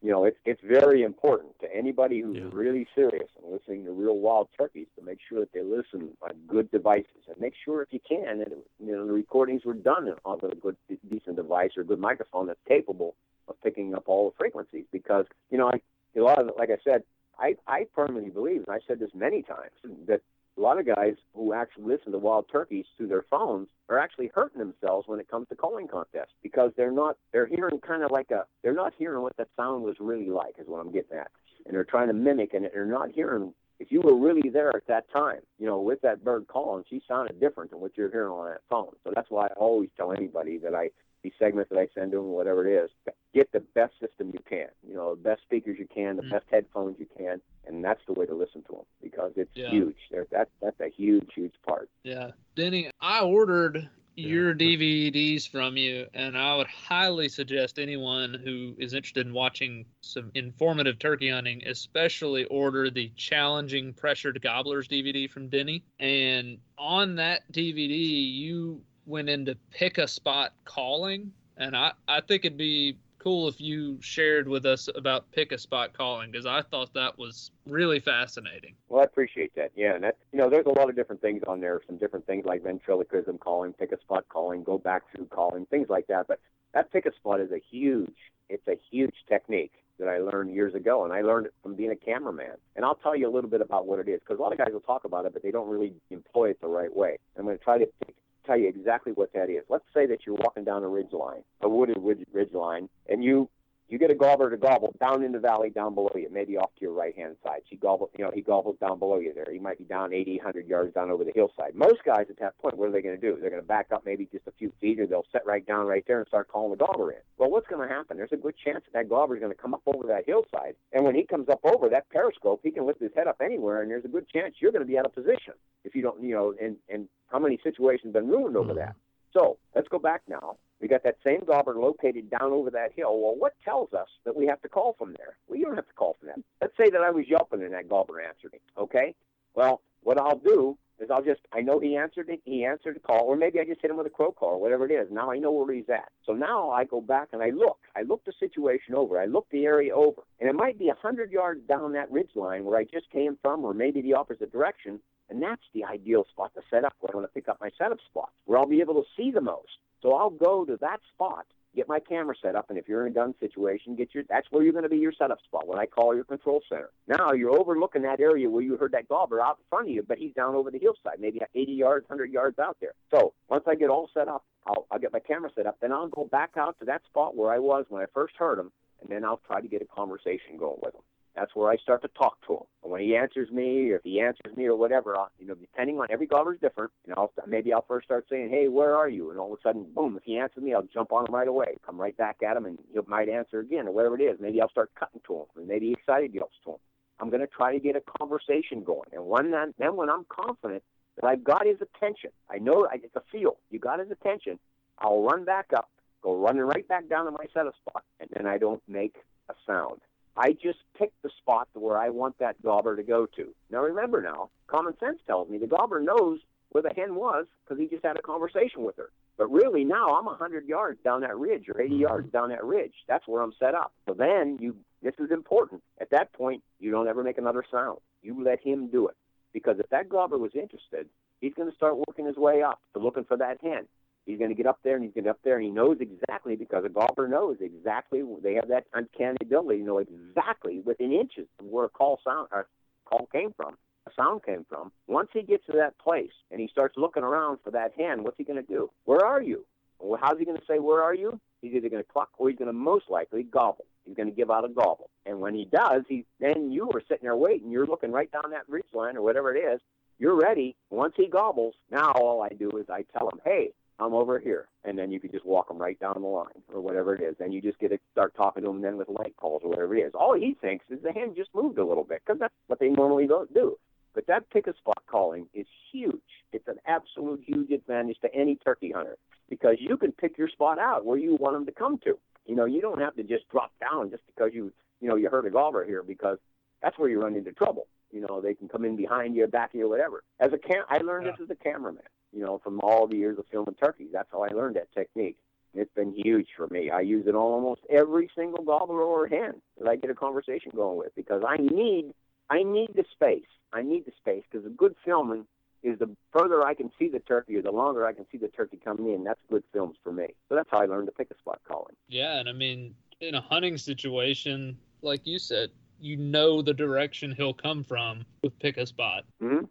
you know, it's it's very important to anybody who's Yeah. really serious and listening to real wild turkeys to make sure that they listen on good devices and make sure if you can that you know the recordings were done on a good decent device or a good microphone that's capable of picking up all the frequencies because you know I, a lot of like I said I I firmly believe and I've said this many times that a lot of guys who actually listen to wild turkeys through their phones are actually hurting themselves when it comes to calling contests because they're not they're hearing kind of like a they're not hearing what that sound was really like is what I'm getting at. And they're trying to mimic and they're not hearing if you were really there at that time you know with that bird calling she sounded different than what you're hearing on that phone. So that's why I always tell anybody that I these segments that I send to them whatever it is get the best system you can you know the best speakers you can the Mm. best headphones you can and that's the way to listen to them because it's Yeah. huge There- that that's a huge huge part Yeah. Denny, I ordered your DVDs from you, and I would highly suggest anyone who is interested in watching some informative turkey hunting, especially order the Challenging Pressured Gobblers DVD from Denny. And on that DVD, you went into pick a spot calling, and I, I think it'd be cool if you shared with us about pick a spot calling because I thought that was really fascinating. Well, I appreciate that. Yeah, and that you know, there's a lot of different things on there. Some different things like ventriloquism calling, pick a spot calling, go back through calling, things like that. But that pick a spot is a huge. It's a huge technique that I learned years ago, and I learned it from being a cameraman. And I'll tell you a little bit about what it is because a lot of guys will talk about it, but they don't really employ it the right way. I'm going to try to pick, tell you exactly what that is. Let's say that you're walking down a ridge line, a wooded ridge, ridge line, and you you get a gobbler to gobble down in the valley down below you, maybe off to your right hand side. She gobbles, you know, he gobbles down below you there. He might be down 80, 100 yards down over the hillside. Most guys at that point, what are they going to do? They're going to back up maybe just a few feet, or they'll set right down right there and start calling the gobbler in. Well, what's going to happen? There's a good chance that that gobbler is going to come up over that hillside, and when he comes up over that periscope, he can lift his head up anywhere, and there's a good chance you're going to be out of position if you don't, you know, and and how many situations have been ruined over hmm. that? So let's go back now. We got that same gobbler located down over that hill. Well, what tells us that we have to call from there? Well, you don't have to call from that. Let's say that I was yelping and that gobbler answered me. Okay. Well, what I'll do is I'll just I know he answered it. He answered the call, or maybe I just hit him with a crow call or whatever it is. Now I know where he's at. So now I go back and I look. I look the situation over. I look the area over, and it might be a hundred yards down that ridge line where I just came from, or maybe the opposite direction. And that's the ideal spot to set up where I want to pick up my setup spot, where I'll be able to see the most. So I'll go to that spot, get my camera set up, and if you're in a gun situation, get your that's where you're going to be your setup spot when I call your control center. Now you're overlooking that area where you heard that gobbler out in front of you, but he's down over the hillside, maybe 80 yards, 100 yards out there. So once I get all set up, I'll, I'll get my camera set up, then I'll go back out to that spot where I was when I first heard him, and then I'll try to get a conversation going with him. That's where I start to talk to him. And when he answers me, or if he answers me, or whatever, I'll, you know, depending on every gobbler's different. You know, maybe I'll first start saying, "Hey, where are you?" And all of a sudden, boom! If he answers me, I'll jump on him right away, come right back at him, and he might answer again, or whatever it is. Maybe I'll start cutting to him, and maybe excited yelps to him. I'm going to try to get a conversation going, and when then when I'm confident that I've got his attention, I know I, it's a feel. You got his attention. I'll run back up, go running right back down to my setup spot, and then I don't make a sound. I just pick the spot where I want that gobbler to go to. Now remember now, common sense tells me the gobbler knows where the hen was because he just had a conversation with her. But really, now I'm 100 yards down that ridge or 80 mm-hmm. yards down that ridge. That's where I'm set up. So then you, this is important. At that point, you don't ever make another sound. You let him do it. Because if that gobbler was interested, he's going to start working his way up to looking for that hen. He's going to get up there and he's going to get up there and he knows exactly because a gobbler knows exactly. They have that uncanny ability to know exactly within inches of where a call sound or call came from, a sound came from. Once he gets to that place and he starts looking around for that hen, what's he going to do? Where are you? Well, how's he going to say where are you? He's either going to cluck or he's going to most likely gobble. He's going to give out a gobble. And when he does, he then you are sitting there waiting. You're looking right down that ridge line or whatever it is. You're ready. Once he gobbles, now all I do is I tell him, hey, I'm over here. And then you can just walk them right down the line or whatever it is. And you just get to start talking to them then with light calls or whatever it is. All he thinks is the hen just moved a little bit because that's what they normally don't do. But that pick a spot calling is huge. It's an absolute huge advantage to any turkey hunter because you can pick your spot out where you want them to come to. You know, you don't have to just drop down just because you, you know, you heard a gobbler here because that's where you run into trouble. You know, they can come in behind you, back of you, whatever. As a cam, I learned Yeah. this as a cameraman. You know, from all the years of filming turkeys, that's how I learned that technique. It's been huge for me. I use it on almost every single gobbler or hen that I get a conversation going with because I need, I need the space. I need the space because a good filming is the further I can see the turkey or the longer I can see the turkey coming in. That's good films for me. So that's how I learned to pick a spot calling. Yeah, and I mean, in a hunting situation, like you said, you know the direction he'll come from with pick a spot. hmm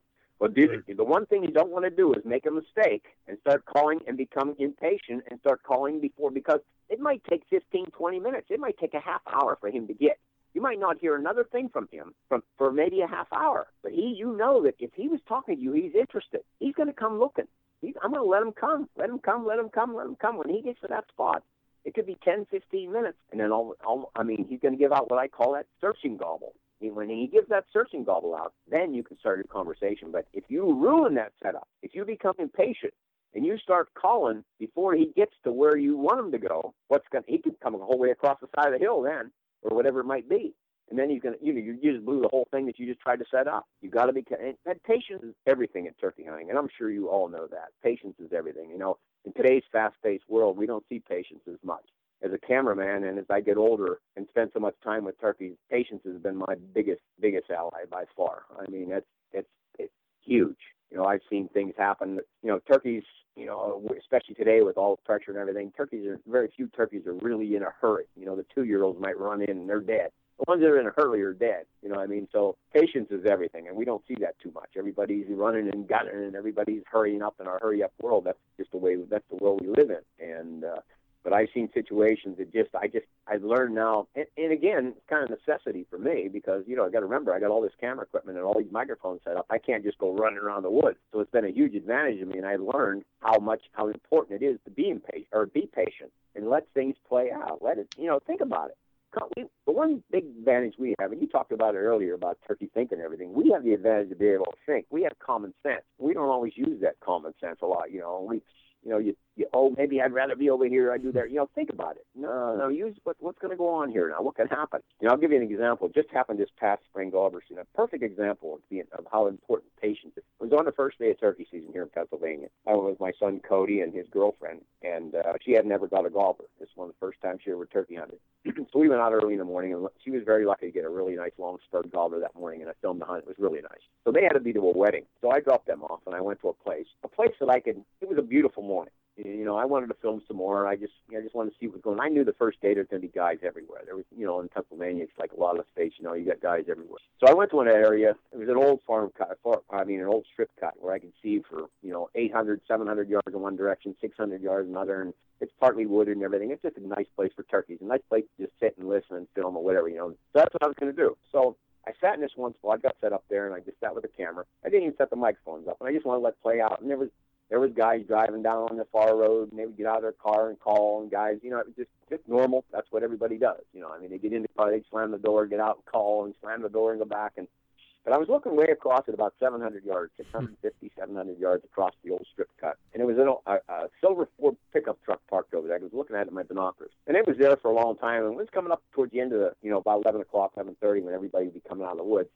Well, dude, the one thing you don't want to do is make a mistake and start calling and become impatient and start calling before because it might take 15, 20 minutes. It might take a half hour for him to get. You might not hear another thing from him from for maybe a half hour. But he, you know that if he was talking to you, he's interested. He's going to come looking. He's, I'm going to let him come. Let him come. Let him come. Let him come. When he gets to that spot, it could be 10, 15 minutes, and then all, all I mean, he's going to give out what I call that searching gobble. When he gives that searching gobble out, then you can start a conversation. But if you ruin that setup, if you become impatient and you start calling before he gets to where you want him to go, what's going to, he could come the whole way across the side of the hill then, or whatever it might be. And then he's to, you know, you just blew the whole thing that you just tried to set up. You got to be, that patience is everything in turkey hunting. And I'm sure you all know that. Patience is everything. You know, in today's fast paced world, we don't see patience as much as a cameraman and as I get older and spend so much time with turkeys, patience has been my biggest biggest ally by far. I mean, it's it's it's huge. You know, I've seen things happen. You know, turkeys. You know, especially today with all the pressure and everything, turkeys are very few turkeys are really in a hurry. You know, the two year olds might run in and they're dead. The ones that are in a hurry are dead. You know what I mean? So patience is everything, and we don't see that too much. Everybody's running and gunning, and everybody's hurrying up in our hurry up world. That's just the way. That's the world we live in, and. uh but I've seen situations that just I just I've learned now, and, and again, it's kind of necessity for me because you know I got to remember I got all this camera equipment and all these microphones set up. I can't just go running around the woods, so it's been a huge advantage to me, and I learned how much how important it is to be impatient or be patient and let things play out. Let it, you know, think about it. We, the one big advantage we have, and you talked about it earlier about turkey thinking and everything. We have the advantage to be able to think. We have common sense. We don't always use that common sense a lot. You know, we you know, you, oh maybe I'd rather be over here. I do there. You know, think about it. No, no, use what what's going to go on here now. What can happen? You know, I'll give you an example. It just happened this past spring gobbler season. A perfect example of, being, of how important patience is. It was on the first day of turkey season here in Pennsylvania. I was with my son Cody and his girlfriend, and uh, she had never got a gobbler. This was one of the first times she ever turkey hunted. so we went out early in the morning, and she was very lucky to get a really nice long spurred gobbler that morning, and I filmed the hunt. It was really nice. So they had to be to a wedding. So I dropped them off, and I went to a place, a place that I could. It was a beautiful morning. You know, I wanted to film some more. I just, I just wanted to see what was going. on. I knew the first day there's going to be guys everywhere. There was, you know, in Pennsylvania, it's like a lot of space. You know, you got guys everywhere. So I went to an area. It was an old farm cut. Far, I mean, an old strip cut where I could see for, you know, 800, 700 yards in one direction, 600 yards another, and it's partly wooded and everything. It's just a nice place for turkeys. A nice place to just sit and listen and film or whatever. You know, so that's what I was going to do. So I sat in this one spot, I got set up there, and I just sat with the camera. I didn't even set the microphones up, and I just wanted to let play out. And there was there was guys driving down on the far road, and they would get out of their car and call, and guys, you know, it was just just normal. That's what everybody does. You know, I mean, they get in the car, they slam the door, get out and call, and slam the door and go back. And but I was looking way across at about 700 yards, 650, 700 yards across the old strip cut, and it was an, a, a silver Ford pickup truck parked over there. I was looking at it in my binoculars, and it was there for a long time. And it was coming up towards the end of the, you know, about 11 o'clock, 11:30, when everybody would be coming out of the woods.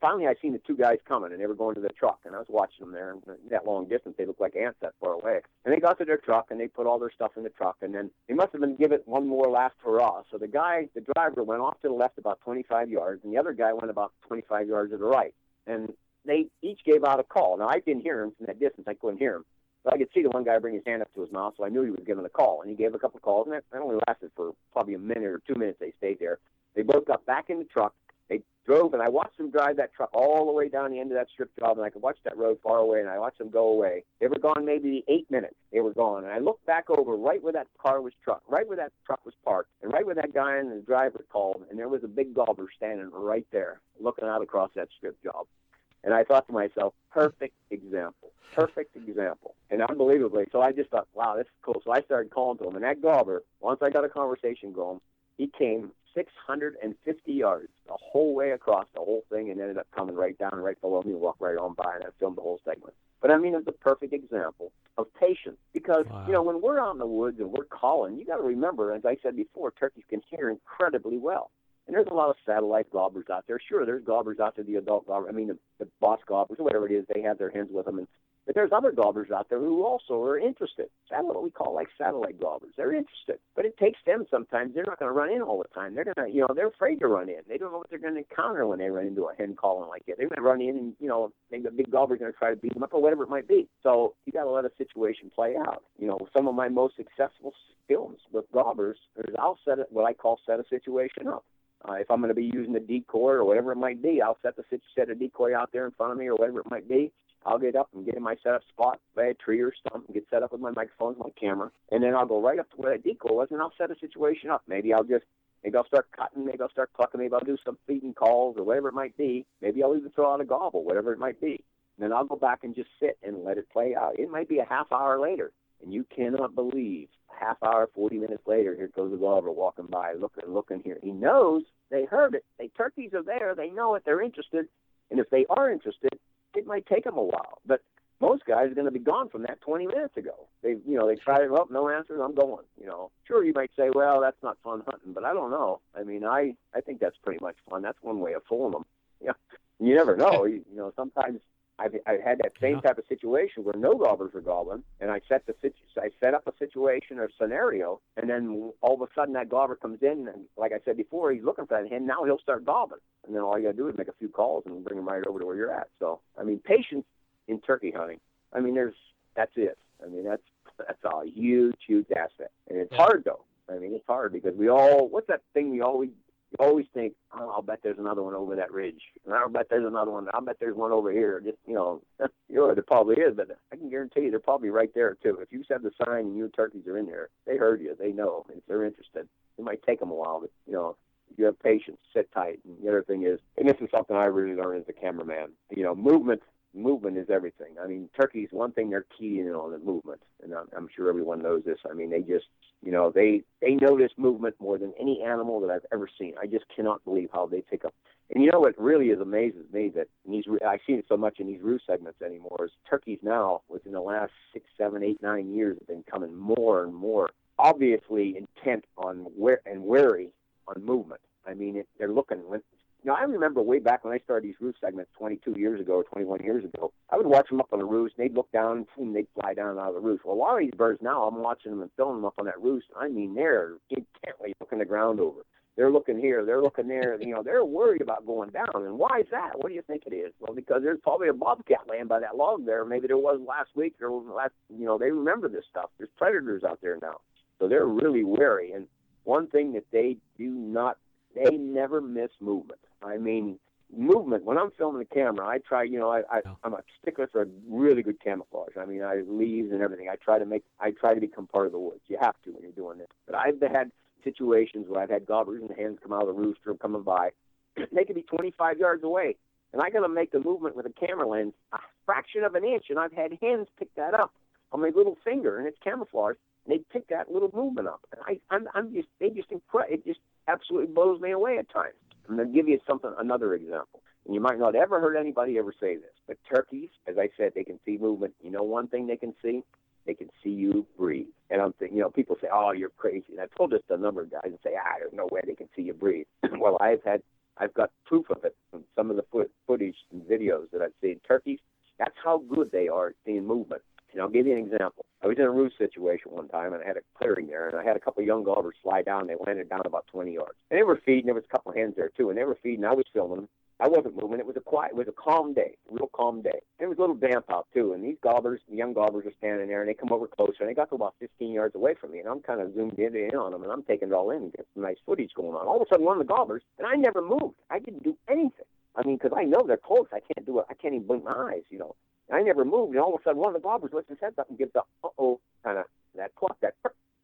Finally I seen the two guys coming, and they were going to the truck, and I was watching them there. And that long distance, they looked like ants that far away. And they got to their truck, and they put all their stuff in the truck, and then they must have been give it one more last hurrah. So the guy, the driver, went off to the left about 25 yards, and the other guy went about 25 yards to the right, and they each gave out a call. Now I didn't hear him from that distance; I couldn't hear him. But I could see the one guy bring his hand up to his mouth, so I knew he was giving a call. And he gave a couple of calls, and that, that only lasted for probably a minute or two minutes. They stayed there. They both got back in the truck. Drove, and I watched them drive that truck all the way down the end of that strip job, and I could watch that road far away, and I watched them go away. They were gone maybe eight minutes. They were gone, and I looked back over right where that car was truck, right where that truck was parked, and right where that guy and the driver called, and there was a big gobbler standing right there, looking out across that strip job. And I thought to myself, perfect example, perfect example. And unbelievably, so I just thought, wow, this is cool. So I started calling to him. And that gobbler, once I got a conversation going, he came 650 yards the whole way across the whole thing and ended up coming right down right below me, and walked right on by, and I filmed the whole segment. But I mean, it's a perfect example of patience because, Wow. you know, when we're out in the woods and we're calling, you got to remember, as I said before, turkeys can hear incredibly well. And there's a lot of satellite gobblers out there. Sure, there's gobblers out there, the adult gobblers, I mean, the, the boss gobblers, or whatever it is, they have their hens with them. And, but there's other gobblers out there who also are interested. Satellite, what we call like satellite gobblers. They're interested. But it takes them sometimes. They're not going to run in all the time. They're going to, you know, they're afraid to run in. They don't know what they're going to encounter when they run into a hen calling like that. They're going to run in and, you know, maybe a big gobbler's going to try to beat them up or whatever it might be. So you got to let a situation play out. You know, some of my most successful films with gobblers is I'll set it, what I call set a situation up. Uh, if I'm going to be using a decoy or whatever it might be, I'll set the set a decoy out there in front of me or whatever it might be. I'll get up and get in my setup spot by a tree or and get set up with my microphone, my camera, and then I'll go right up to where that decoy was and I'll set a situation up. Maybe I'll just maybe I'll start cutting, maybe I'll start clucking, maybe I'll do some feeding calls or whatever it might be. Maybe I'll even throw out a gobble, whatever it might be. And then I'll go back and just sit and let it play out. It might be a half hour later, and you cannot believe a half hour, 40 minutes later, here goes the gobbler walking by, looking, looking here. He knows they heard it. They turkeys are there. They know it. They're interested. And if they are interested, it might take them a while. But most guys are going to be gone from that 20 minutes ago. They, you know, they tried it. Well, no answers. I'm going. You know, sure you might say, well, that's not fun hunting, but I don't know. I mean, I, I think that's pretty much fun. That's one way of fooling them. Yeah, you never know. You, you know, sometimes I've, I've had that same Yeah. type of situation where no gobblers are gobbling, and I set the situ- I set up a situation or scenario, and then all of a sudden that gobbler comes in, and like I said before, he's looking for that hen. Now he'll start gobbling, and then all you got to do is make a few calls and bring him right over to where you're at. So, I mean, patience in turkey hunting. I mean, there's that's it. I mean, that's that's a huge, huge asset, and it's Yeah. hard though. I mean, it's hard because we all what's that thing we always you always think, oh, I'll bet there's another one over that ridge. And I'll bet there's another one. I'll bet there's one over here. Just you know, you know, there probably is, but I can guarantee you they're probably right there too. If you set the sign and you turkeys are in there, they heard you. They know. If they're interested, it might take them a while, but you know, you have patience. Sit tight. And the other thing is, and this is something I really learned as a cameraman. You know, movement. Movement is everything. I mean, turkeys. One thing they're keying in on is movement, and I'm, I'm sure everyone knows this. I mean, they just you know, they they notice movement more than any animal that I've ever seen. I just cannot believe how they pick up. And you know what really is amazes me that these I see it so much in these roost segments anymore is turkeys now within the last six, seven, eight, nine years have been coming more and more obviously intent on where and wary on movement. I mean, it, they're looking. You know, I remember way back when I started these roost segments 22 years ago or 21 years ago. I would watch them up on the roost, and they'd look down, and they'd fly down out of the roost. Well, a lot of these birds now, I'm watching them and filming them up on that roost. I mean, they're intently looking the ground over. They're looking here, they're looking there. You know, they're worried about going down. And why is that? What do you think it is? Well, because there's probably a bobcat laying by that log there. Maybe there was last week or last. You know, they remember this stuff. There's predators out there now, so they're really wary. And one thing that they do not, they never miss movement. I mean, movement. When I'm filming the camera, I try. You know, I, I I'm a stickler for really good camouflage. I mean, I leaves and everything. I try to make. I try to become part of the woods. You have to when you're doing this. But I've had situations where I've had gobblers and hens come out of the rooster coming by. they could be 25 yards away, and I got to make the movement with a camera lens a fraction of an inch, and I've had hens pick that up on my little finger, and it's camouflage. And they pick that little movement up, and I, I'm, I'm just, they just incre- It just absolutely blows me away at times. I'm going to give you something, another example. And you might not ever heard anybody ever say this, but turkeys, as I said, they can see movement. You know one thing they can see? They can see you breathe. And I'm thinking, you know, people say, "Oh, you're crazy." And I've told this a number of guys and say, "Ah, there's no way they can see you breathe." well, I've had I've got proof of it from some of the foot, footage and videos that I've seen. Turkeys, that's how good they are at seeing movement. And I'll give you an example. I was in a roost situation one time, and I had a clearing there, and I had a couple of young gobblers fly down. They landed down about 20 yards, and they were feeding. There was a couple of hens there too, and they were feeding. I was filming. I wasn't moving. It was a quiet, it was a calm day, real calm day. It was a little damp out too. And these gobblers, the young gobblers, are standing there, and they come over closer, and they got to about 15 yards away from me, and I'm kind of zoomed in, in on them, and I'm taking it all in and get some nice footage going on. All of a sudden, one of the gobblers, and I never moved. I didn't do anything. I mean, because I know they're close. I can't do it. I can't even blink my eyes, you know. I never moved, and all of a sudden, one of the gobblers lifts his head up and gives a uh-oh kind of that cluck, that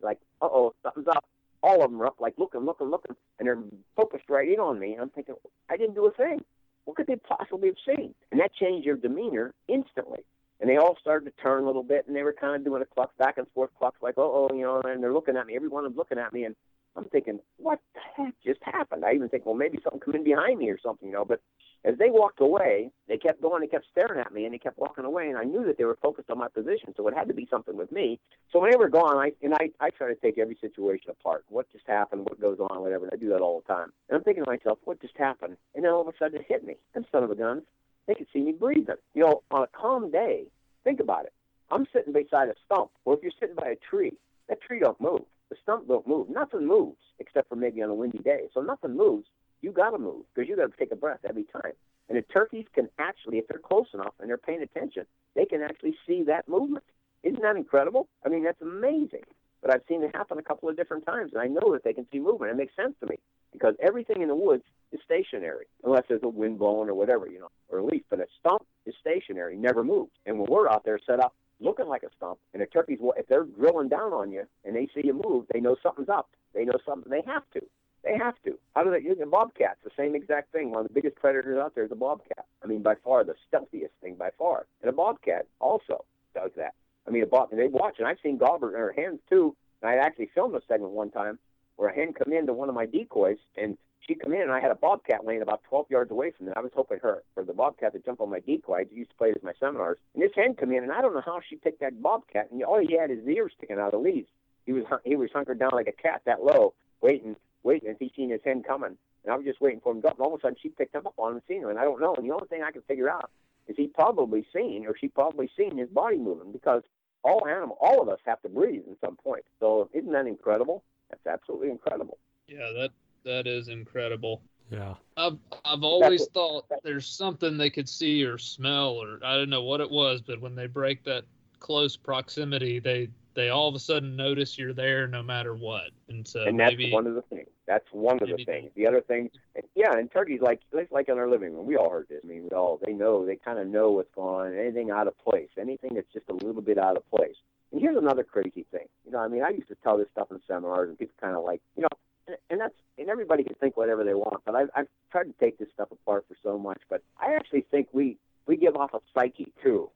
like uh-oh, something's up. All of them are up, like looking, looking, looking, and they're focused right in on me. And I'm thinking, I didn't do a thing. What could they possibly have seen? And that changed their demeanor instantly. And they all started to turn a little bit, and they were kind of doing a cluck back and forth clucks, like, oh, oh, you know, and they're looking at me. Every one of them looking at me, and I'm thinking, what the heck just happened? I even think, well, maybe something come in behind me or something, you know. But as they walked away, they kept going, they kept staring at me, and they kept walking away, and I knew that they were focused on my position, so it had to be something with me. So when they were gone, I and I, I try to take every situation apart. What just happened? What goes on? Whatever. And I do that all the time. And I'm thinking to myself, what just happened? And then all of a sudden it hit me. And son of a guns, they could see me breathing. You know, on a calm day, think about it. I'm sitting beside a stump, or if you're sitting by a tree, that tree don't move. The stump don't move. Nothing moves except for maybe on a windy day. So nothing moves. You got to move because you got to take a breath every time. And the turkeys can actually, if they're close enough and they're paying attention, they can actually see that movement. Isn't that incredible? I mean, that's amazing. But I've seen it happen a couple of different times, and I know that they can see movement. It makes sense to me because everything in the woods is stationary, unless there's a wind blowing or whatever, you know, or a leaf. But a stump is stationary, never moves. And when we're out there set up looking like a stump, and the turkeys, if they're drilling down on you and they see you move, they know something's up. They know something. They have to. They have to. How do they? The bobcats, the same exact thing. One of the biggest predators out there is a bobcat. I mean, by far the stealthiest thing by far. And a bobcat also does that. I mean, a bob, they watch, and I've seen gobblers or hens too. And I actually filmed a segment one time where a hen come into one of my decoys, and she come in, and I had a bobcat laying about 12 yards away from me. I was hoping her for the bobcat to jump on my decoy. I used to play it at my seminars. And this hen come in, and I don't know how she picked that bobcat, and all he had his ears sticking out of the leaves. He was he was hunkered down like a cat that low, waiting waiting, and he seen his hen coming. And I was just waiting for him to go. And all of a sudden, she picked him up on and seen him. And I don't know. And the only thing I can figure out is he probably seen, or she probably seen his body moving because all animal, all of us have to breathe at some point. So isn't that incredible? That's absolutely incredible. Yeah, that that is incredible. Yeah. I've I've always thought there's something they could see or smell or I don't know what it was, but when they break that close proximity, they they all of a sudden notice you're there no matter what. And so and that's maybe, one of the things. That's one of the things. The other thing, yeah, and turkeys like like in our living room, we all heard this. I mean, we all they know they kind of know what's going on. Anything out of place, anything that's just a little bit out of place. And here's another crazy thing. You know, I mean, I used to tell this stuff in seminars, and people kind of like, you know, and, and that's and everybody can think whatever they want, but I've, I've tried to take this stuff apart for so much. But I actually think we we give off a psyche too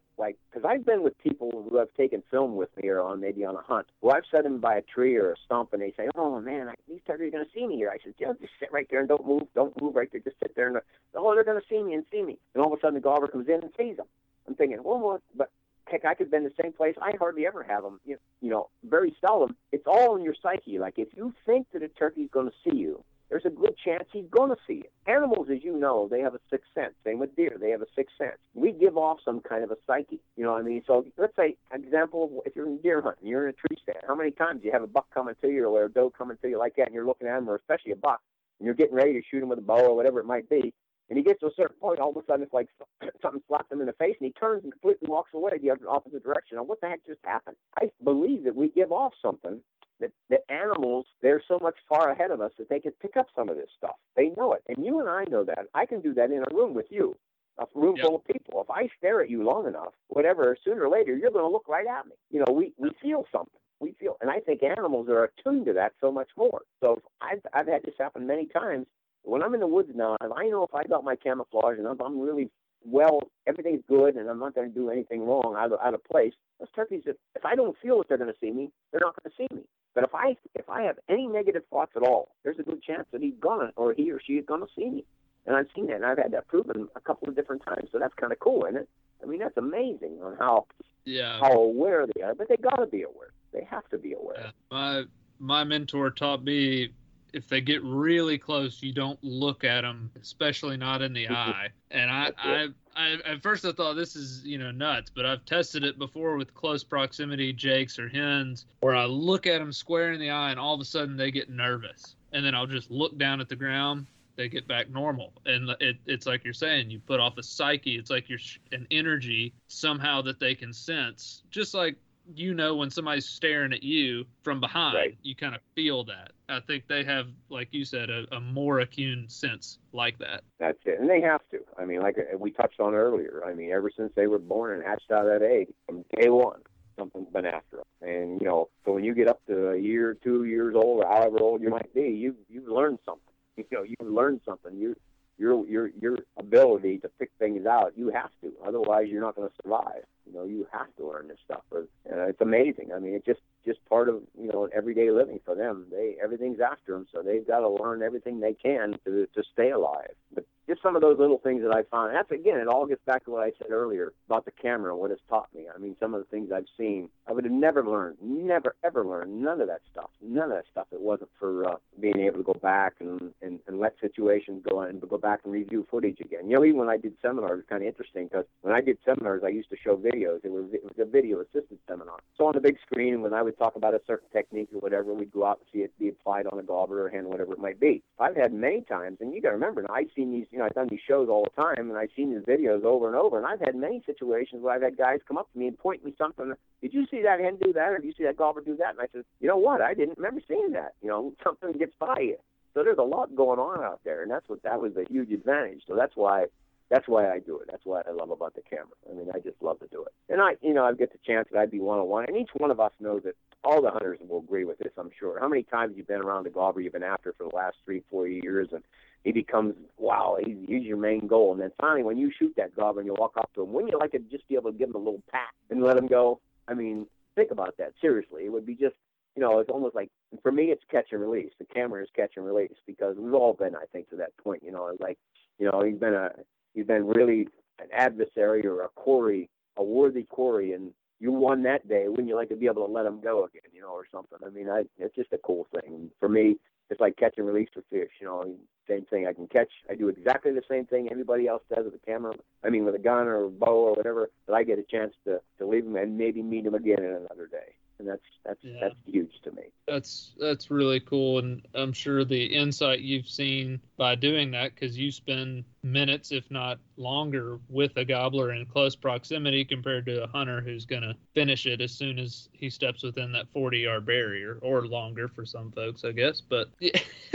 because I've been with people who have taken film with me or on maybe on a hunt. Well, I've set them by a tree or a stump, and they say, "Oh man, I, these turkeys are going to see me here." I said, "Yeah, just sit right there and don't move, don't move right there, just sit there." And oh, they're going to see me and see me. And all of a sudden, the gobbler comes in and sees them. I'm thinking, well, well but heck, I could be in the same place. I hardly ever have them. You, you know, very seldom. It's all in your psyche. Like if you think that a turkey's going to see you, there's a good chance he's going to see it. Animals, as you know, they have a sixth sense. Same with deer, they have a sixth sense. We give off some kind of a psyche. You know what I mean? So let's say, an example if you're in deer hunting, you're in a tree stand. How many times do you have a buck coming to you or a doe coming to you like that, and you're looking at him, or especially a buck, and you're getting ready to shoot him with a bow or whatever it might be, and he gets to a certain point, all of a sudden it's like something slaps him in the face, and he turns and completely walks away the opposite direction. Now, what the heck just happened? I believe that we give off something that, that animals, they're so much far ahead of us that they can pick up some of this stuff. They know it. And you and I know that. I can do that in a room with you, a room yep. full of people. If I stare at you long enough, whatever, sooner or later, you're going to look right at me. You know, we, we feel something. We feel, and I think animals are attuned to that so much more. So I've, I've had this happen many times. When I'm in the woods now, if I know if I got my camouflage and I'm, I'm really well, everything's good, and I'm not going to do anything wrong out of, out of place. Those turkeys, if, if I don't feel that they're going to see me, they're not going to see me. But if I if I have any negative thoughts at all, there's a good chance that he's gonna or he or she is gonna see me. And I've seen that, and I've had that proven a couple of different times. So that's kind of cool, isn't it? I mean, that's amazing on how yeah how aware they are. But they gotta be aware. They have to be aware. Yeah. My my mentor taught me if they get really close, you don't look at them, especially not in the mm-hmm. eye. And I, I, I, at first I thought this is you know nuts, but I've tested it before with close proximity jakes or hens, where I look at them square in the eye, and all of a sudden they get nervous, and then I'll just look down at the ground. They get back normal, and it, it's like you're saying, you put off a psyche. It's like you're an energy somehow that they can sense, just like you know when somebody's staring at you from behind Right. you kind of feel that i think they have like you said a, a more acute sense like that That's it, and they have to. I mean, like uh, we touched on earlier. I mean, ever since they were born and hatched out of that egg, from day one, something's been after them. And you know, so when you get up to a year, two years old, or however old you might be, you you've learned something. You know, you've learned something. You your your your ability to pick things out. You have to, otherwise you're not going to survive. You know, you have to learn this stuff. But, uh, it's amazing. I mean, it's just just part of you know everyday living for them. They everything's after them, so they've got to learn everything they can to to stay alive. But just some of those little things that I find. That's again, it all gets back to what I said earlier about the camera, what it's taught me. I mean, some of the things I've seen, I would have never learned, never ever learned none of that stuff, none of that stuff. It wasn't for uh, being able to go back and, and and let situations go and go back and review footage again. You know, even when I did seminars, it's kind of interesting because when I did seminars, I used to show videos. It was it was a video assisted seminar. So on the big screen, when I would talk about a certain technique or whatever, we'd go out and see it be applied on a gobbler or hen, whatever it might be. I've had many times, and you got to remember, now I've seen these, you know, I've done these shows all the time, and I've seen these videos over and over, and I've had many situations where I've had guys come up to me and point me something. Did you see that hen do that, or did you see that gobbler do that? And I said, you know what? I didn't remember seeing that. You know, something gets by you. So there's a lot going on out there, and that's what that was a huge advantage. So that's why that's why I do it. That's what I love about the camera. I mean, I just love to do it. And I, you know, I get the chance that I'd be one on one, and each one of us knows that all the hunters will agree with this. I'm sure. How many times you've been around the gobbler you've been after for the last three, four years, and he becomes wow, he's, he's your main goal. And then finally, when you shoot that gobbler and you walk up to him, wouldn't you like to just be able to give him a little pat and let him go? I mean, think about that seriously. It would be just you know, it's almost like for me, it's catch and release. The camera is catch and release because we've all been, I think, to that point. You know, like, you know, he's been a, he's been really an adversary or a quarry, a worthy quarry, and you won that day. Wouldn't you like to be able to let him go again, you know, or something? I mean, I, it's just a cool thing for me. It's like catch and release for fish. You know, same thing. I can catch. I do exactly the same thing everybody else does with a camera. I mean, with a gun or a bow or whatever. But I get a chance to to leave them and maybe meet them again in another day and that's that's Yeah. that's huge to me. that's that's really cool and i'm sure the insight you've seen by doing that because you spend minutes if not longer with a gobbler in close proximity compared to a hunter who's going to finish it as soon as he steps within that 40 yard barrier or longer for some folks i guess but yeah,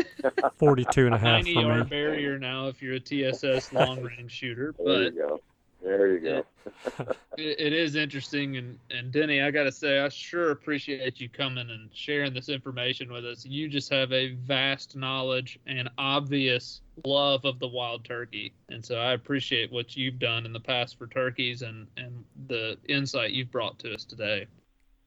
42 and a half 90 for yard me. barrier now if you're a tss long range shooter There but you go. There you go. it, it is interesting and and denny i gotta say i sure appreciate you coming and sharing this information with us you just have a vast knowledge and obvious love of the wild turkey and so i appreciate what you've done in the past for turkeys and and the insight you've brought to us today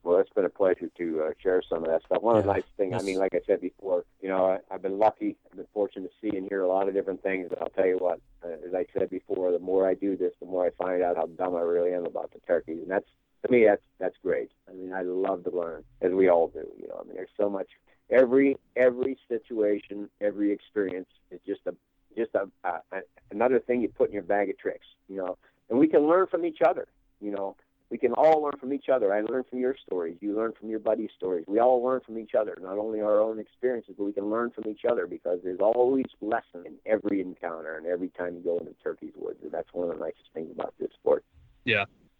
Well, it's been a pleasure to uh, share some of that stuff. One of the nice things, I mean, like I said before, you know, I, I've been lucky. I've been fortunate to see and hear a lot of different things. And I'll tell you what, Uh, as I said before, the more I do this, the more I find out how dumb I really am about the turkeys. And that's, to me, that's that's great. I mean, I love to learn, as we all do. You know, I mean, there's so much. Every every situation, every experience is just a just a, a, a another thing you put in your bag of tricks. You know, and we can learn from each other. You know, we can all learn from each other. I learn from your stories. You learn from your buddy's stories. We all learn from each other, not only our own experiences, but we can learn from each other because there's always lesson in every encounter and every time you go into turkey's woods. And that's one of the nicest things about this sport.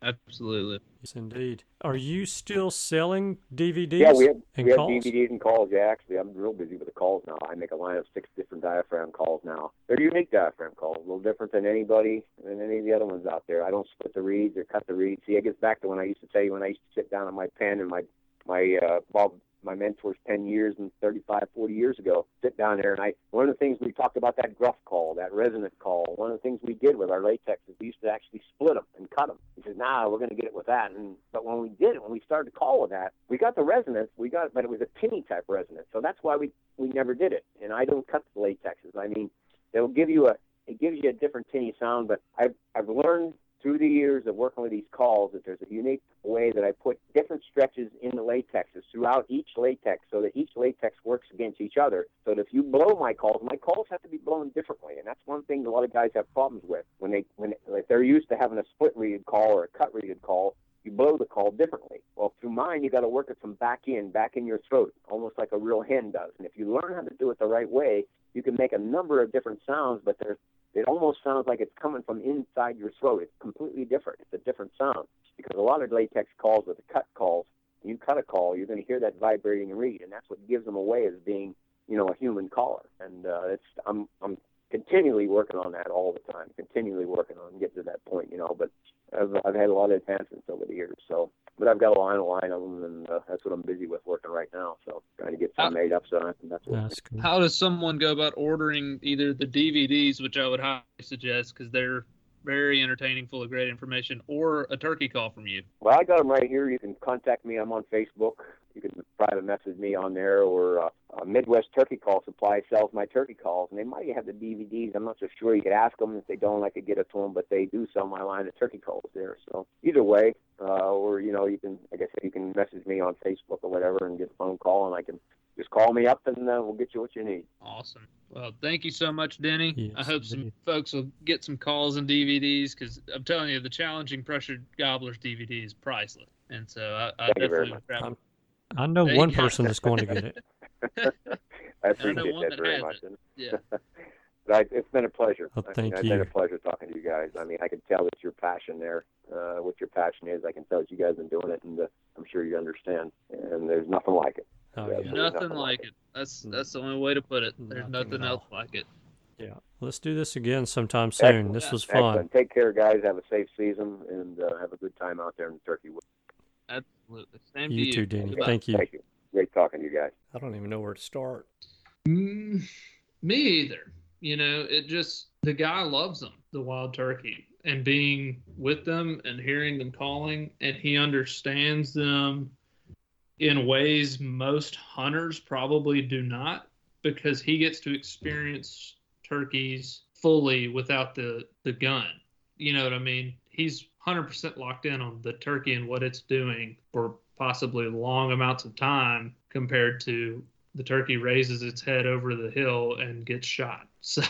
Absolutely Yes, indeed. Are you still selling DVDs Yeah, we have and we have calls? DVDs and calls. Yeah, actually, I'm real busy with the calls now. I make a line of six different diaphragm calls now. They're unique diaphragm calls, a little different than anybody than any of the other ones out there. I don't split the reeds or cut the reeds. See, it gets back to when I used to tell you when I used to sit down on my pen and my my uh, Bob my mentors 10 years and 35, 40 years ago, sit down there and I, one of the things we talked about that gruff call, that resonant call, one of the things we did with our latex is we used to actually split them and cut them. He said, nah, we're going to get it with that. And, but when we did it, when we started to call with that, we got the resonance, we got, it, but it was a tinny type resonance. So that's why we, we never did it. And I don't cut the latexes. I mean, they'll give you a, it gives you a different tinny sound, but I've, I've learned through the years of working with these calls that there's a unique way that I put different stretches in the latexes throughout each latex so that each latex works against each other. So that if you blow my calls, my calls have to be blown differently. And that's one thing a lot of guys have problems with. When they when if they're used to having a split reed call or a cut reeded call, you blow the call differently. Well, through mine, you got to work it from back in, back in your throat, almost like a real hen does. And if you learn how to do it the right way, you can make a number of different sounds, but there's it almost sounds like it's coming from inside your throat. It's completely different. It's a different sound because a lot of latex calls are the cut calls, you cut a call, you're going to hear that vibrating reed, and that's what gives them away as being, you know, a human caller. And uh, it's I'm I'm continually working on that all the time, continually working on getting to that point, you know. But I've I've had a lot of advancements over the years, so but I've got a line a line of them, and uh, that's what I'm busy with working right now. So trying to get some made up, so and that's what. That's cool. How does someone go about ordering either the DVDs, which I would highly suggest because they're very entertaining, full of great information, or a turkey call from you? Well, I got them right here. You can contact me. I'm on Facebook. You can private message me on there, or uh, Midwest Turkey Call Supply sells my turkey calls, and they might have the DVDs. I'm not so sure. You could ask them if they don't. I could get it to them, but they do sell my line of turkey calls there. So either way, uh, or you know, you can, like I said, you can message me on Facebook or whatever, and get a phone call, and I can just call me up, and uh, we'll get you what you need. Awesome. Well, thank you so much, Denny. Yes, I hope some indeed. folks will get some calls and DVDs because I'm telling you, the Challenging Pressured Gobblers DVD is priceless. And so I, I Thank you very definitely much. grab I know There one person that's going to get it. I know appreciate one that that very much. It. Yeah. but I, it's been a pleasure. Well, I mean, thank it's been a pleasure talking to you guys. I mean, I can tell that your passion there, uh, what your passion is. I can tell that you guys have been doing it, and uh, I'm sure you understand. And there's nothing like it. Oh Yeah, yeah. Nothing nothing like like it. That's that's the only way to put it. There's Nothing nothing else like it. Yeah. Let's do this again sometime soon. Excellent. This was fun. Excellent. Take care, guys. Have a safe season, and uh, have a good time out there in turkey wood. Absolutely. Same You to too, you. Denny. Goodbye. Thank you. Thank you. Great talking to you guys. I don't even know where to start. Mm, me either. You know, it just the guy loves them, the wild turkey, and being with them and hearing them calling, and he understands them in ways most hunters probably do not, because he gets to experience turkeys fully without the the gun. You know what I mean? He's 100% locked in on the turkey and what it's doing for possibly long amounts of time compared to the turkey raises its head over the hill and gets shot. So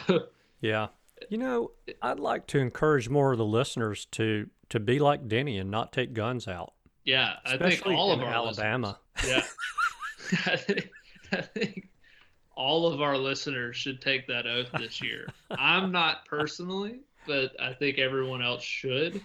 Yeah. You know, I'd like to encourage more of the listeners to to be like Denny and not take guns out, yeah, I especially think all of our Alabama. Yeah, I think, I think all of our listeners should take that oath this year. I'm not personally, but I think everyone else should.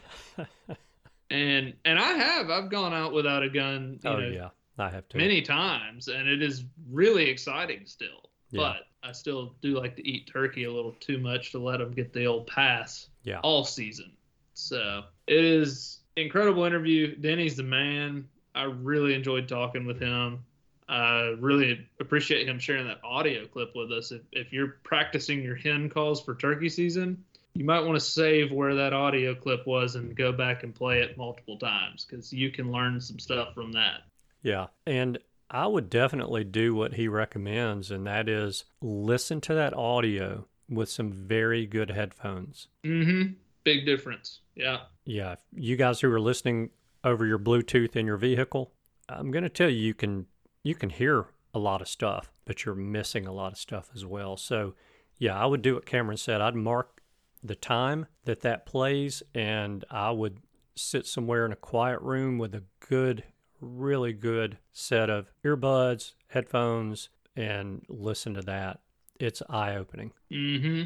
And and I have I've gone out without a gun, you oh know, yeah, I have to. many times, and it is really exciting still. Yeah. But I still do like to eat turkey a little too much to let them get the old pass Yeah. all season. So it is incredible interview. Denny's the man. I really enjoyed talking with him. I really appreciate him sharing that audio clip with us. If, if you're practicing your hen calls for turkey season, you might want to save where that audio clip was and go back and play it multiple times because you can learn some stuff from that. Yeah. And I would definitely do what he recommends, and that is listen to that audio with some very good headphones. Mm-hmm. Big difference. Yeah. Yeah. You guys who are listening over your Bluetooth in your vehicle, I'm going to tell you, you can you can hear a lot of stuff, but you're missing a lot of stuff as well. So, yeah, I would do what Cameron said. I'd mark the time that that plays, and I would sit somewhere in a quiet room with a good, really good set of earbuds, headphones, and listen to that. It's eye opening. Mm-hmm.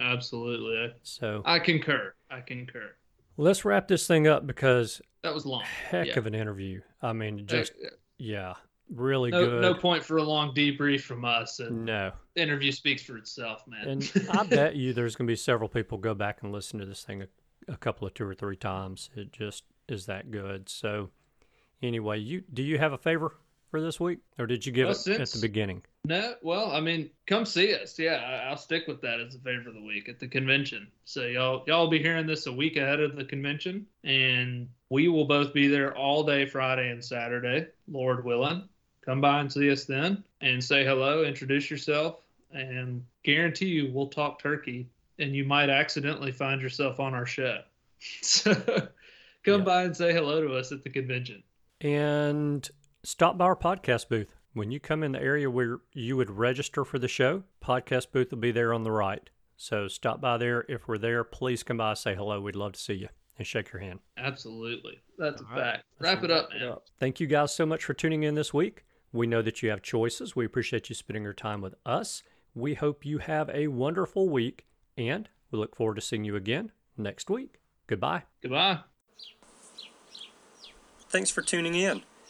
Absolutely. So I concur. I concur. Let's wrap this thing up because That was long. heck Yeah. of an interview. I mean, just Uh, yeah, really no, good. no point for a long debrief from us. And No. the interview speaks for itself, man. And I bet you there's going to be several people go back and listen to this thing a, a couple of two or three times. It just is that good. So anyway, you do you have a favor for this week, or did you give Well, it at the beginning? No, well, I mean, come see us. Yeah, I- I'll stick with that as a favor of the week at the convention. So y'all, y'all will be hearing this a week ahead of the convention, and we will both be there all day Friday and Saturday, Lord willing. Come by and see us then, and say hello, introduce yourself, and guarantee you we'll talk turkey, and you might accidentally find yourself on our show. So come Yeah. by and say hello to us at the convention. And stop by our podcast booth. When you come in the area where you would register for the show, podcast booth will be there on the right. So stop by there. If we're there, please come by, say hello. We'd love to see you and shake your hand. Absolutely. That's All a right. fact. Let's Wrap it up, man. Thank you guys so much for tuning in this week. We know that you have choices. We appreciate you spending your time with us. We hope you have a wonderful week, and we look forward to seeing you again next week. Goodbye. Goodbye. Thanks for tuning in.